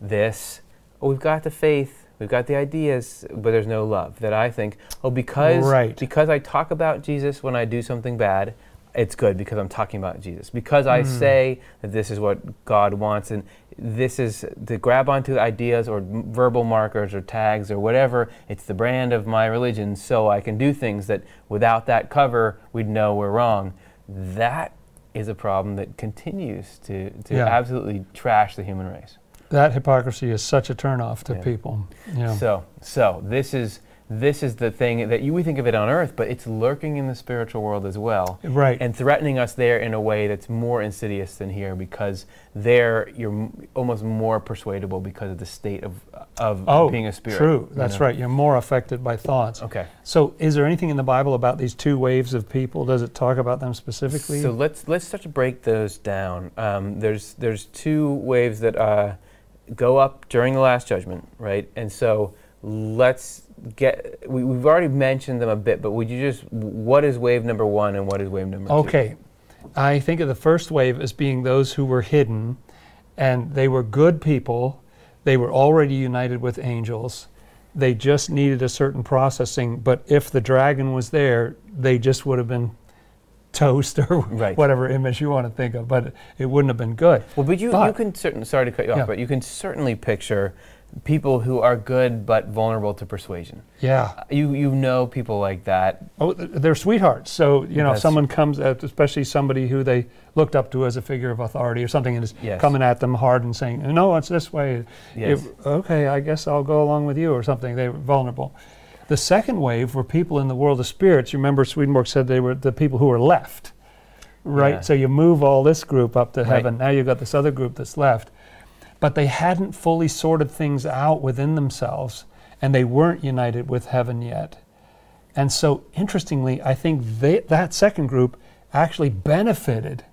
this. Oh, we've got the faith, we've got the ideas, but there's no love. That I think, oh, because Right. because I talk about Jesus when I do something bad, it's good because I'm talking about Jesus. Because I hmm. say that this is what God wants, and this is to grab onto ideas or verbal markers or tags or whatever. It's the brand of my religion, so I can do things that without that cover, we'd know we're wrong. That is a problem that continues to, to Yeah. absolutely trash the human race. that hypocrisy is such a turnoff to Yeah. people. Yeah. So, so this is this is the thing that you we think of it on earth, but it's lurking in the spiritual world as well, right. and threatening us there in a way that's more insidious than here because there you're m- almost more persuadable because of the state of of oh, being a spirit. true. you That's know? right. You're more affected by thoughts. Okay. So, is there anything in the Bible about these two waves of people? Does it talk about them specifically? So let's let's start to break those down. Um, there's there's two waves that uh, go up during the last judgment, right? And so let's get. We, we've already mentioned them a bit, but would you just what is wave number one and what is wave number two? okay. I think of the first wave as being those who were hidden, and they were good people. They were already united with angels. They just needed a certain processing, but if the dragon was there, they just would have been toast or Right. whatever image you want to think of, but it wouldn't have been good. Well, but you, you can certainly, sorry to cut you off, Yeah. but you can certainly picture people who are good but vulnerable to persuasion. Yeah. You, you know people like that. Oh, they're sweethearts. So you know, That's- someone comes, at, especially somebody who they looked up to as a figure of authority or something, and is Yes. coming at them hard and saying, "No, it's this way." Yes. If- okay, I guess I'll go along with you or something. They're vulnerable. The second wave were people in the world of spirits. You remember Swedenborg said they were the people who were left, right? Yeah. So you move all this group up to Right. heaven. Now you've got this other group that's left, but they hadn't fully sorted things out within themselves, and they weren't united with heaven yet. And so, interestingly, I think they, that second group actually benefited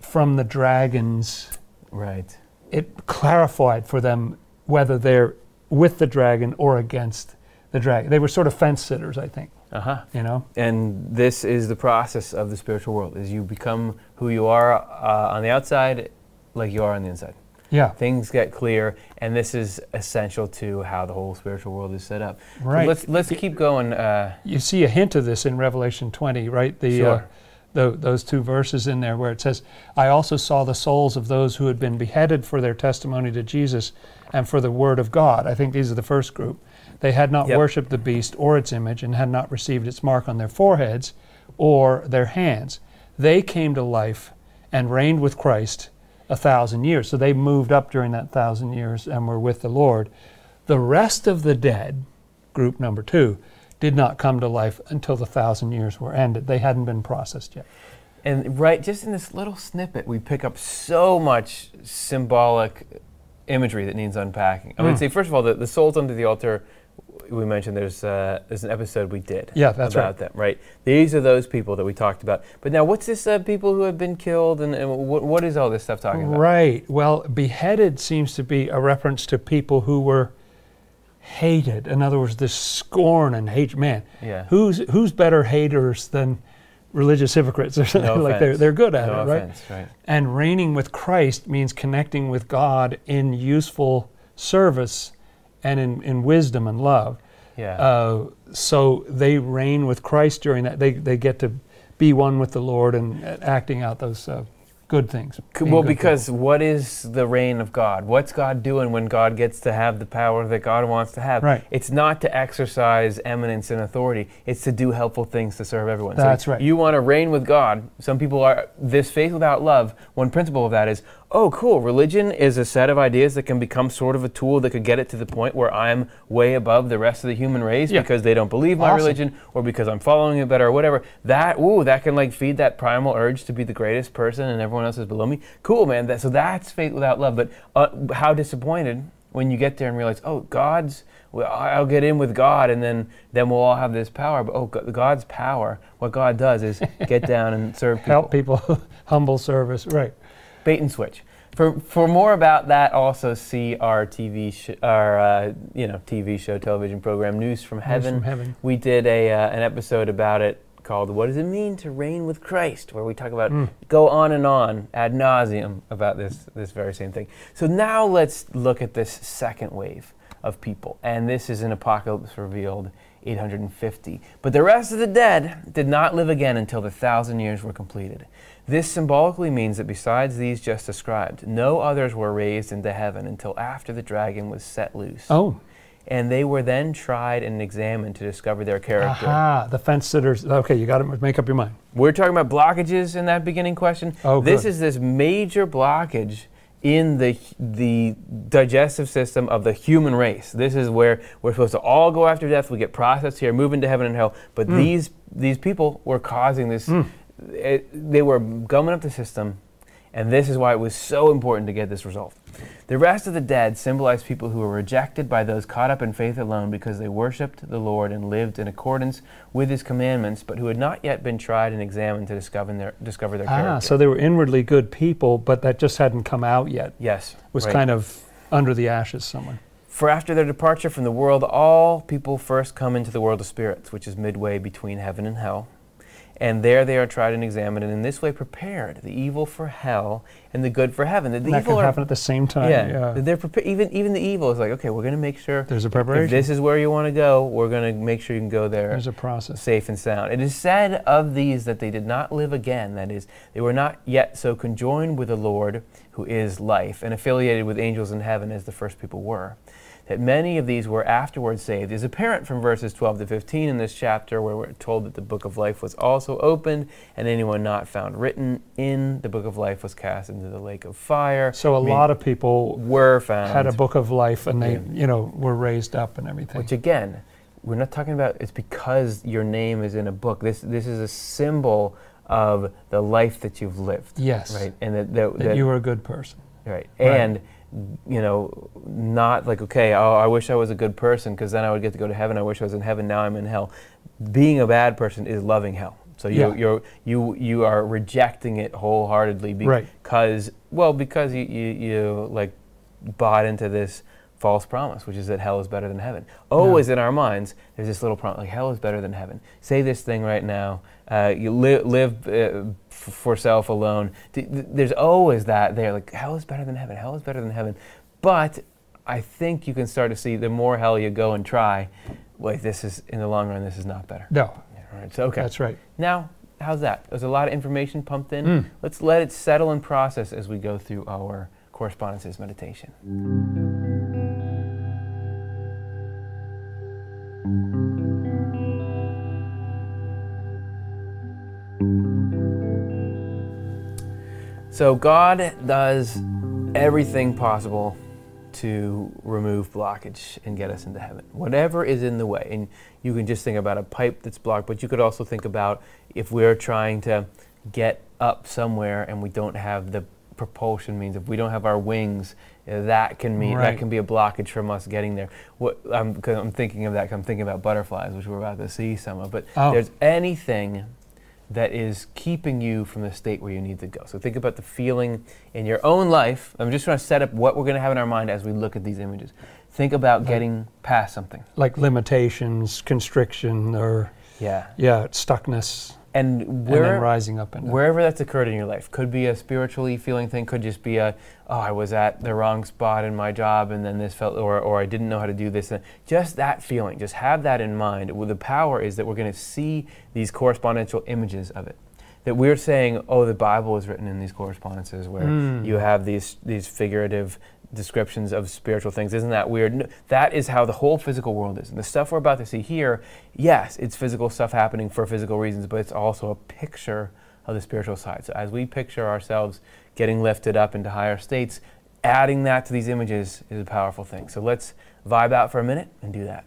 from the dragons. Right. It clarified for them whether they're with the dragon or against the dragon. They were sort of fence sitters, I think. Uh huh. You know, And this is the process of the spiritual world: is you become who you are uh, on the outside, like you are on the inside. Yeah, Things get clear, and this is essential to how the whole spiritual world is set up. So right. let's let's keep going. Uh, you see a hint of this in Revelation 20, right? The, uh, Sure. tho- those two verses in there where it says, I also saw the souls of those who had been beheaded for their testimony to Jesus and for the word of God. I think these are the first group. They had not Yep. worshipped the beast or its image and had not received its mark on their foreheads or their hands. They came to life and reigned with Christ a thousand years. So they moved up during that thousand years and were with the Lord. The rest of the dead, group number two, did not come to life until the thousand years were ended. They hadn't been processed yet. And right, just in this little snippet, we pick up so much symbolic imagery that needs unpacking. I would Mm. say, first of all, the, the souls under the altar. We mentioned there's uh, there's an episode we did. Yeah, that's about right. them. Right. These are those people that we talked about. But now, what's this? Uh, people who have been killed, and, and what, what is all this stuff talking about? Right. Well, beheaded seems to be a reference to people who were hated. In other words, this scorn and hate. Man, Yeah. who's who's better haters than religious hypocrites or something No like they're they're good at no it, right? offense, right? And reigning with Christ means connecting with God in useful service and in, in wisdom and love. Yeah. Uh, so they reign with Christ during that. They, they get to be one with the Lord and uh, acting out those uh, good things. Well, good because what is the reign of God? What's God doing when God gets to have the power that God wants to have? Right. It's not to exercise eminence and authority. It's to do helpful things to serve everyone. That's right. You want to reign with God. Some people are this faith without love. One principle of that is, oh, cool. Religion is a set of ideas that can become sort of a tool that could get it to the point where I'm way above the rest of the human race Yeah. because they don't believe my Awesome. religion or because I'm following it better or whatever. That ooh, that can like feed that primal urge to be the greatest person and everyone else is below me. Cool, man. That, so that's faith without love. But uh, how disappointed when you get there and realize, oh, God's. Well, I'll get in with God, and then then we'll all have this power. But oh, God's power. What God does is get down and serve people. Help people, humble service. Right. Bait and switch. For, for more about that, also see our TV our uh, you know TV show television program News from Heaven. from Heaven. We did a uh, an episode about it called "What Does It Mean to Reign with Christ," where we talk about Mm. go on and on ad nauseum about this this very same thing. So now let's look at this second wave of people, and this is in Apocalypse revealed 850. But the rest of the dead did not live again until the thousand years were completed. This symbolically means that besides these just described, no others were raised into heaven until after the dragon was set loose. Oh, And they were then tried and examined to discover their character. aha. The fence sitters. Okay, you got to make up your mind. We're talking about blockages in that beginning question. Oh, this good. is this major blockage in the the digestive system of the human race. This is where we're supposed to all go after death. We get processed here, move into heaven and hell. But Hmm. these these people were causing this. It, they were gumming up the system, and this is why it was so important to get this resolved. The rest of the dead symbolize people who were rejected by those caught up in faith alone because they worshipped the Lord and lived in accordance with His commandments, but who had not yet been tried and examined to discover their discover their Ah, character. so they were inwardly good people, but that just hadn't come out yet. yes, Was right. kind of under the ashes somewhere. For after their departure from the world, all people first come into the world of spirits, which is midway between heaven and hell. And there they are tried and examined, and in this way prepared the evil for hell and the good for heaven. The, the that evil can happen at the same time. yeah, yeah. they're prepa- even even the evil is like, okay, we're going to make sure There's a if preparation. this is where you want to go, we're going to make sure you can go there There's a process. safe and sound. It is said of these that they did not live again, that is, they were not yet so conjoined with the Lord, who is life, and affiliated with angels in heaven as the first people were. That many of these were afterwards saved is apparent from verses 12 to 15 in this chapter, where we're told that the book of life was also opened, and anyone not found written in the book of life was cast into the lake of fire. So a lot of people were found. had a book of life and they, Yeah. you know, were raised up and everything. Which again, we're not talking about it's because your name is in a book. This this is a symbol of the life that you've lived. yes. Right. And that, that, That, that- you were a good person. right. Right. And you know, not like okay, oh, I wish I was a good person because then I would get to go to heaven. I wish I was in heaven. Now I'm in hell. Being a bad person is loving hell. So you Yeah. you're, you you are rejecting it wholeheartedly Right. because well because you, you you like bought into this false promise, which is that hell is better than heaven. Always in our minds, there's this little promise like hell is better than heaven. Say this thing right now. Uh, you li- live uh, f- for self alone. There's always that there, like hell is better than heaven. Hell is better than heaven. But I think you can start to see the more hell you go and try, like this is in the long run, this is not better. No, Yeah, right. So okay. that's right. Now, how's that? There's a lot of information pumped in. Mm. Let's let it settle and process as we go through our correspondences meditation. So, God does everything possible to remove blockage and get us into heaven. Whatever is in the way. And you can just think about a pipe that's blocked, but you could also think about if we're trying to get up somewhere and we don't have the propulsion means, if we don't have our wings, that can mean Right. that can be a blockage from us getting there. What I'm, cause I'm thinking of that, 'cause I'm thinking about butterflies, which we're about to see some of. But Oh. there's anything that is keeping you from the state where you need to go. So think about the feeling in your own life. I'm just trying to set up what we're going to have in our mind as we look at these images. Think about Right. getting past something. Like limitations, constriction, or Yeah. yeah, stuckness, And and where, then rising up and wherever that's occurred in your life, could be a spiritually feeling thing, could just be a, oh, I was at the wrong spot in my job and then this felt, or, or I didn't know how to do this. And just that feeling, just have that in mind. Well, the power is that we're going to see these correspondential images of it. That we're saying, oh, the Bible is written in these correspondences where Mm. you have these, these figurative descriptions of spiritual things. Isn't that weird? No, that is how the whole physical world is. And the stuff we're about to see here, yes, it's physical stuff happening for physical reasons, but it's also a picture of the spiritual side. So as we picture ourselves getting lifted up into higher states, adding that to these images is a powerful thing. So let's vibe out for a minute and do that.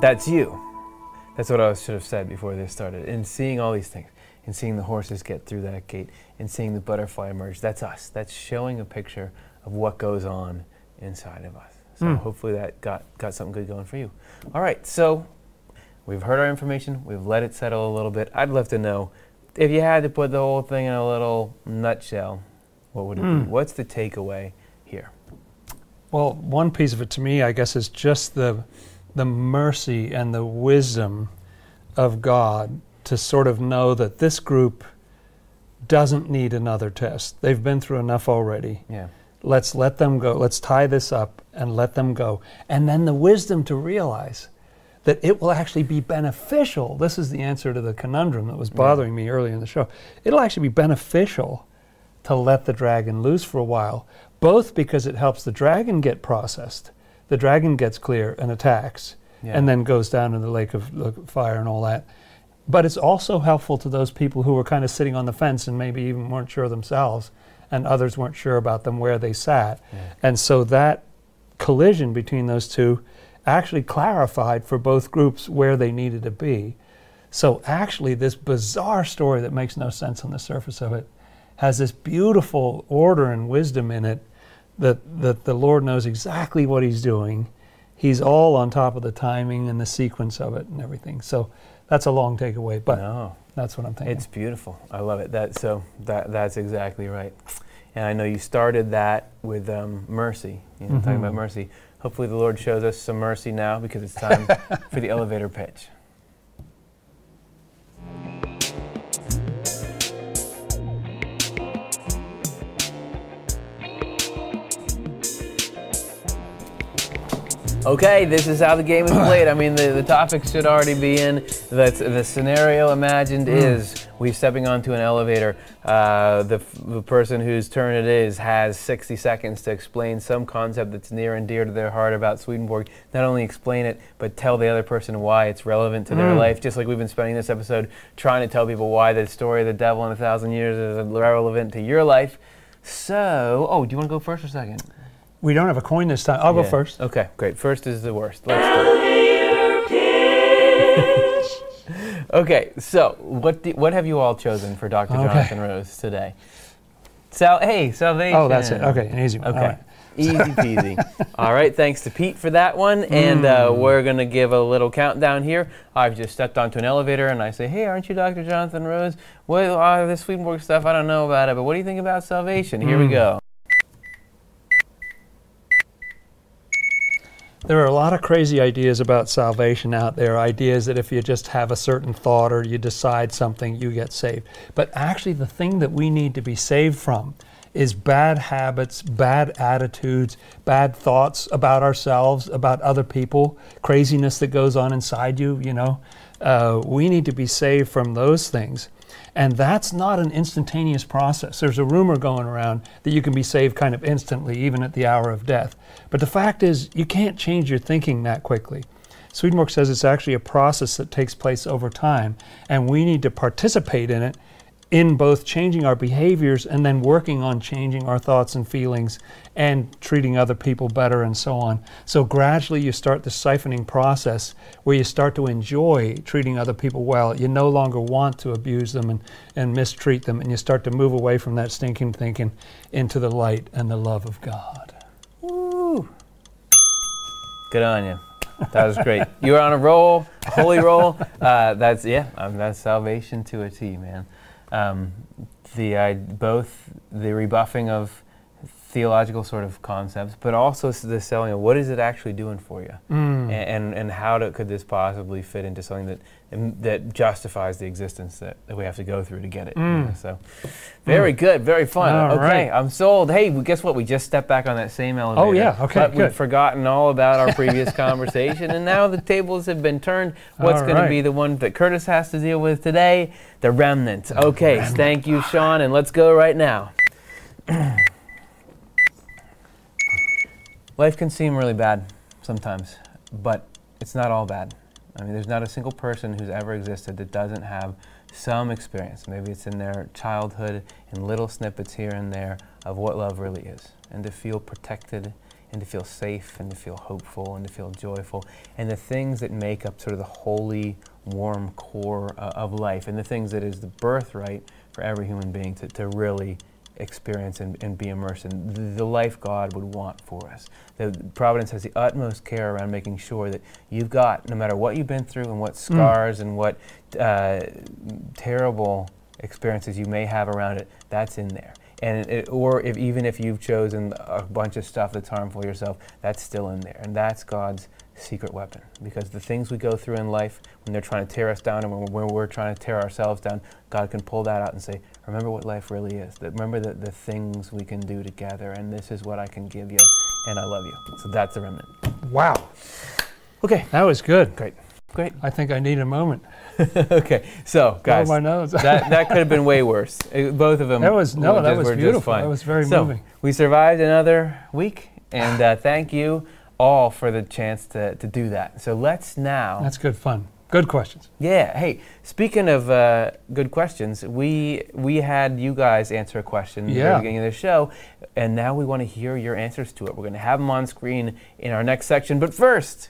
That's you. That's what I should have said before this started. And seeing all these things, and seeing the horses get through that gate, and seeing the butterfly emerge, that's us. That's showing a picture of what goes on inside of us. So Mm. hopefully that got, got something good going for you. All right, so we've heard our information, we've let it settle a little bit. I'd love to know if you had to put the whole thing in a little nutshell, what would it Mm. be? What's the takeaway here? Well, one piece of it to me, I guess, is just the the mercy and the wisdom of God to sort of know that this group doesn't need another test. They've been through enough already. Yeah. Let's let them go. Let's tie this up and let them go. And then the wisdom to realize that it will actually be beneficial. This is the answer to the conundrum that was Yeah. bothering me earlier in the show. It'll actually be beneficial to let the dragon loose for a while, both because it helps the dragon get processed. The dragon gets clear and attacks, Yeah. and then goes down in the lake of fire and all that. But it's also helpful to those people who were kind of sitting on the fence and maybe even weren't sure themselves, and others weren't sure about them where they sat. Yeah. And so that collision between those two actually clarified for both groups where they needed to be. So actually, this bizarre story that makes no sense on the surface of it has this beautiful order and wisdom in it that, that the Lord knows exactly what He's doing. He's all on top of the timing and the sequence of it and everything. So that's a long takeaway, but no. that's what I'm thinking. It's beautiful. I love it. That so that that's exactly right. And I know you started that with um, mercy. You know, talking Mhm. about mercy. Hopefully, the Lord shows us some mercy now because it's time for the elevator pitch. Okay, this is how the game is played. I mean, the, the topic should already be in. That's, the scenario imagined is we're stepping onto an elevator. Uh, the, the person whose turn it is has 60 seconds to explain some concept that's near and dear to their heart about Swedenborg. Not only explain it, but tell the other person why it's relevant to their life. Just like we've been spending this episode trying to tell people why the story of the devil in a thousand years is relevant to your life. So, oh, do you want to go first or second? We don't have a coin this time. I'll go first. Okay, great. First is the worst. Okay, so what do, what have you all chosen for Dr. Okay. Jonathan Rose today? Sal, hey, salvation. Oh, that's it. Okay, an easy one. Okay. Right. Easy peasy. All right, thanks to Pete for that one. And uh, we're going to give a little countdown here. I've just stepped onto an elevator and I say, Hey, aren't you Dr. Jonathan Rose? Well, uh, this Swedenborg stuff, I don't know about it, but what do you think about salvation? Here we Hmm. go. There are a lot of crazy ideas about salvation out there. Ideas that if you just have a certain thought or you decide something, you get saved. But actually, the thing that we need to be saved from is bad habits, bad attitudes, bad thoughts about ourselves, about other people, craziness that goes on inside you. You know, uh, we need to be saved from those things. And that's not an instantaneous process. There's a rumor going around that you can be saved kind of instantly, even at the hour of death. But the fact is, you can't change your thinking that quickly. Swedenborg says it's actually a process that takes place over time, and we need to participate in it in both changing our behaviors and then working on changing our thoughts and feelings and treating other people better and so on. So gradually you start the siphoning process where you start to enjoy treating other people well. You no longer want to abuse them and, and mistreat them, and you start to move away from that stinking thinking into the light and the love of God. Woo. Good on you. That was great. you were on a roll, holy roll. Uh, that's yeah, um, that's salvation to a T, man. Um, the uh, both the rebuffing of theological sort of concepts, but also the selling of what is it actually doing for you, Mm. and, and and how do, could this possibly fit into something that that justifies the existence that, that we have to go through to get it. you Mm. know, So, very good, very fun. All okay, right. I'm sold. Hey, well, guess what? We just stepped back on that same elevator. Oh yeah, okay, But we've forgotten all about our previous conversation, and now the tables have been turned. What's going to be the one that Curtis has to deal with today? The remnant. Okay, thank you, Sean, and let's go right now. Life can seem really bad sometimes, but it's not all bad. I mean, there's not a single person who's ever existed that doesn't have some experience. Maybe it's in their childhood, in little snippets here and there of what love really is. And to feel protected, and to feel safe, and to feel hopeful, and to feel joyful. And the things that make up sort of the holy, warm core uh, of life, and the things that is the birthright for every human being to, to really experience and, and be immersed in the, the life God would want for us. The Providence has the utmost care around making sure that you've got, no matter what you've been through and what scars and what uh, terrible experiences you may have around it, that's in there. And it, or if even if you've chosen a bunch of stuff that's harmful yourself, that's still in there. And that's God's secret weapon. Because the things we go through in life, when they're trying to tear us down and when we're, when we're trying to tear ourselves down, God can pull that out and say, remember what life really is. That remember the, the things we can do together, and this is what I can give you, and I love you. So that's the remnant. Wow, Okay, that was good. great. Great. I think I need a moment. okay, so guys, my nose. that, that could have been way worse. Uh, Both of them. That was- no, were that was beautiful. That was very so, moving. We survived another week, and uh, thank you all for the chance to, to do that. So let's now. That's good fun. Good questions. yeah. Hey, speaking of uh, good questions, we we had you guys answer a question at the beginning of the show, and now we want to hear your answers to it. We're going to have them on screen in our next section. But first,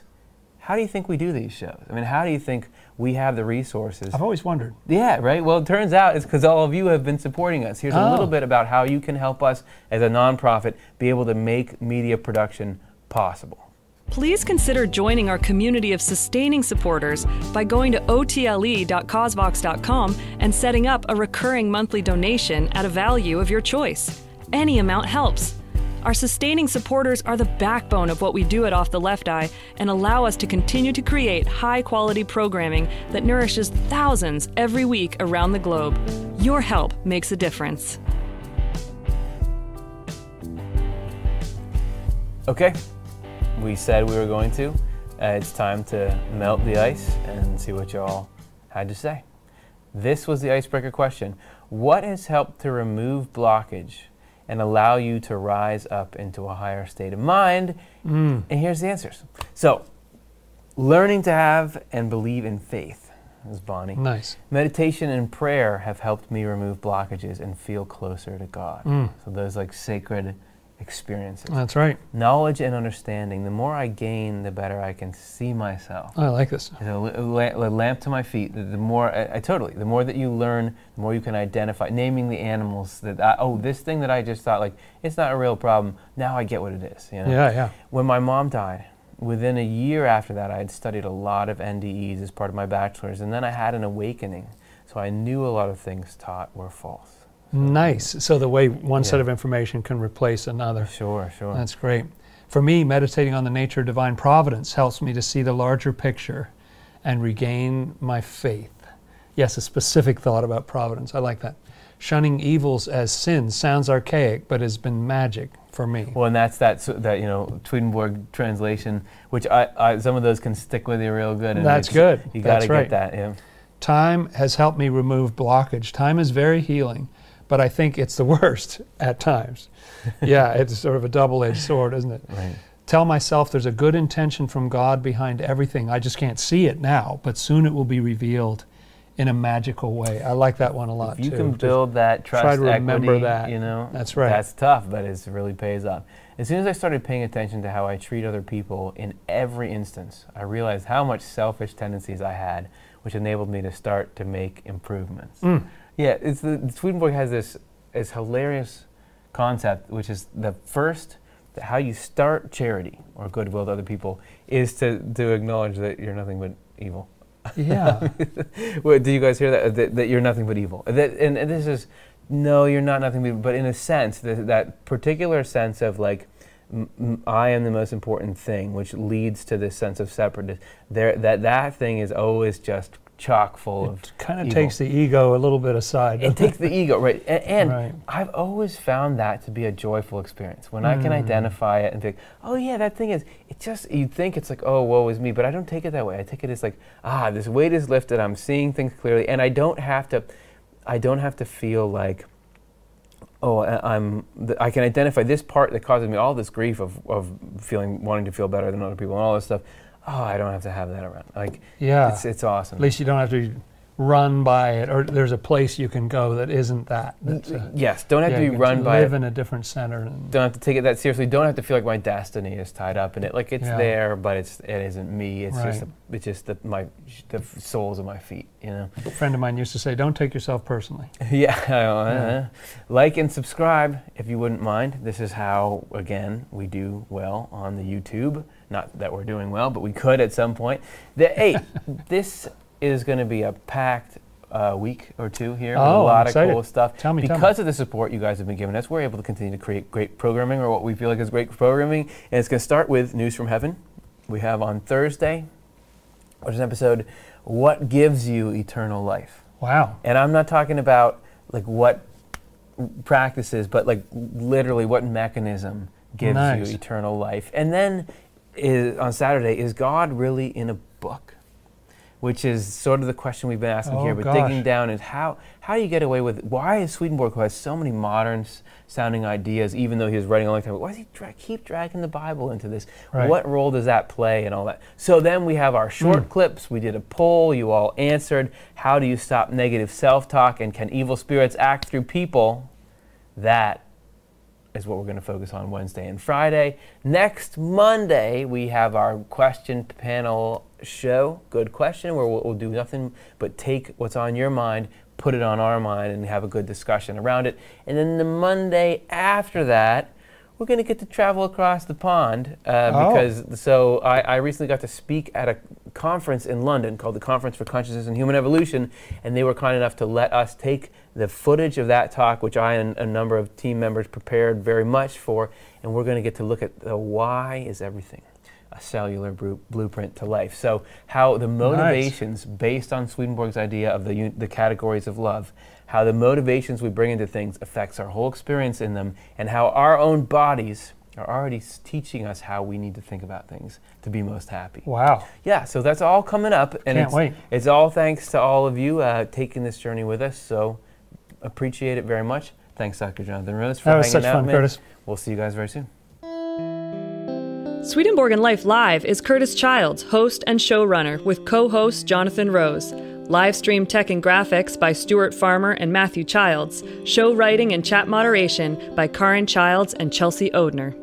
how do you think we do these shows? I mean, how do you think we have the resources I've always wondered. yeah, right. Well, it turns out it's because all of you have been supporting us. Here's a Oh. little bit about how you can help us as a nonprofit be able to make media production possible. Please consider joining our community of sustaining supporters by going to otle.causevox.com and setting up a recurring monthly donation at a value of your choice. Any amount helps. Our sustaining supporters are the backbone of what we do at Off the Left Eye and allow us to continue to create high quality programming that nourishes thousands every week around the globe. Your help makes a difference. Okay, we said we were going to. Uh, it's time to melt the ice and see what y'all had to say. This was the icebreaker question What has helped to remove blockage and allow you to rise up into a higher state of mind? Mm. And here's the answers. So, learning to have and believe in faith is Bonnie. Nice. Meditation and prayer have helped me remove blockages and feel closer to God. Mm. So, those like sacred experiences. That's right. Knowledge and understanding. The more I gain, the better I can see myself. I like this. It's a, la- la- lamp to my feet. The, the more, I, I totally, the more that you learn, the more you can identify. Naming the animals that, I, oh, this thing that I just thought like it's not a real problem. Now I get what it is. You know? Yeah, yeah. When my mom died, within a year after that, I had studied a lot of NDEs as part of my bachelor's, and then I had an awakening. So I knew a lot of things taught were false. Nice. So the way one set of information can replace another. Sure, sure. That's great. For me, meditating on the nature of divine providence helps me to see the larger picture and regain my faith. Yes, a specific thought about providence. I like that. Shunning evils as sins sounds archaic, but has been magic for me. Well, and that's that that you know Swedenborg translation, which I, I some of those can stick with you real good. and That's good. You got to That's get right. that. Yeah. Time has helped me remove blockage. Time is very healing, but I think it's the worst at times. yeah, it's sort of a double edged sword, isn't it? Right. Tell myself there's a good intention from God behind everything. I just can't see it now, but soon it will be revealed in a magical way. I like that one a lot If you too. can Just- build that trust, try to remember equity, that. you know, That's right. That's tough, but it really pays off. As soon as I started paying attention to how I treat other people in every instance, I realized how much selfish tendencies I had, which enabled me to start to make improvements. Mm. Yeah, it's the Swedenborg has this this hilarious concept, which is the first that how you start charity or goodwill to other people is to to acknowledge that you're nothing but evil. yeah. Wait, do you guys hear that? Uh, that, that you're nothing but evil. Uh, that, and, and this is, no, you're not nothing but, but in a sense, th- that particular sense of like, m- I am the most important thing, which leads to this sense of separateness. There, that that thing is always just chock full of. It kind of takes the ego a little bit aside. It takes the ego, right? A- And, Right. I've always found that to be a joyful experience when I can Mm. identify it and think, oh yeah, that thing is. It just you think it's like, oh, woe is me, but I don't take it that way. I take it as like, ah, this weight is lifted. I'm seeing things clearly, and I don't have to. I don't have to feel like. Oh, I- I'm. th- I can identify this part that causes me all this grief of, of feeling wanting to feel better than other people and all this stuff. Oh, I don't have to have that around. Like, yeah. it's it's awesome. At least you don't have to run by it, or there's a place you can go that isn't that. Uh, yes, don't have yeah, to be run by it. live in a different center. And, don't have to take it that seriously. Don't have to feel like my destiny is tied up in it. Like it's Yeah. there, but it's it isn't me. It's just Right. a, it's just the, my the soles of my feet. You know. a friend of mine used to say, "Don't take yourself personally." yeah. Yeah. uh, Like and subscribe if you wouldn't mind. This is how again we do well on the YouTube. Not that we're doing well, but we could at some point. The, hey, this is going to be a packed. Uh, week or two here with a Oh, I'm lot of cool stuff. Tell me, tell me. because of the support you guys have been giving us, we're able to continue to create great programming or what we feel like is great programming. And it's going to start with News from Heaven. We have on Thursday, which is an episode, What Gives You Eternal Life? Wow. And I'm not talking about like what practices, but like literally what mechanism gives Nice. you eternal life. And then is, on Saturday, is God really in a book? Which is sort of the question we've been asking Oh, here, but gosh. digging down is how how do you get away with why is Swedenborg who has so many modern sounding ideas, even though he was writing a long time why does he dra- keep dragging the Bible into this? Right. What role does that play and all that? So then we have our short Hmm. clips. We did a poll. You all answered. How do you stop negative self-talk and can evil spirits act through people? That is what we're going to focus on Wednesday and Friday. Next Monday, we have our question panel show. Good question, where we'll, we'll do nothing but take what's on your mind, put it on our mind, and have a good discussion around it. And then the Monday after that, we're going to get to travel across the pond uh, Oh. because so I, I recently got to speak at a conference in London called the Conference for Consciousness and Human Evolution, and they were kind enough to let us take the footage of that talk, which I and a number of team members prepared very much for, and we're going to get to look at the why is everything, a cellular blueprint to life. So how the motivations based on Swedenborg's idea of the the categories of love, how the motivations we bring into things affects our whole experience in them, and how our own bodies are already teaching us how we need to think about things to be most happy. Wow. Yeah, so that's all coming up, and Can't it's, wait. it's all thanks to all of you uh, taking this journey with us. So appreciate it very much. Thanks, Dr. Jonathan Rose, for That was hanging such out. fun, man. Curtis. We'll see you guys very soon. Swedenborg and Life Live is Curtis Childs, host and showrunner, with co host Jonathan Rose. Live stream tech and graphics by Stuart Farmer and Matthew Childs. Show writing and chat moderation by Karin Childs and Chelsea Odhner.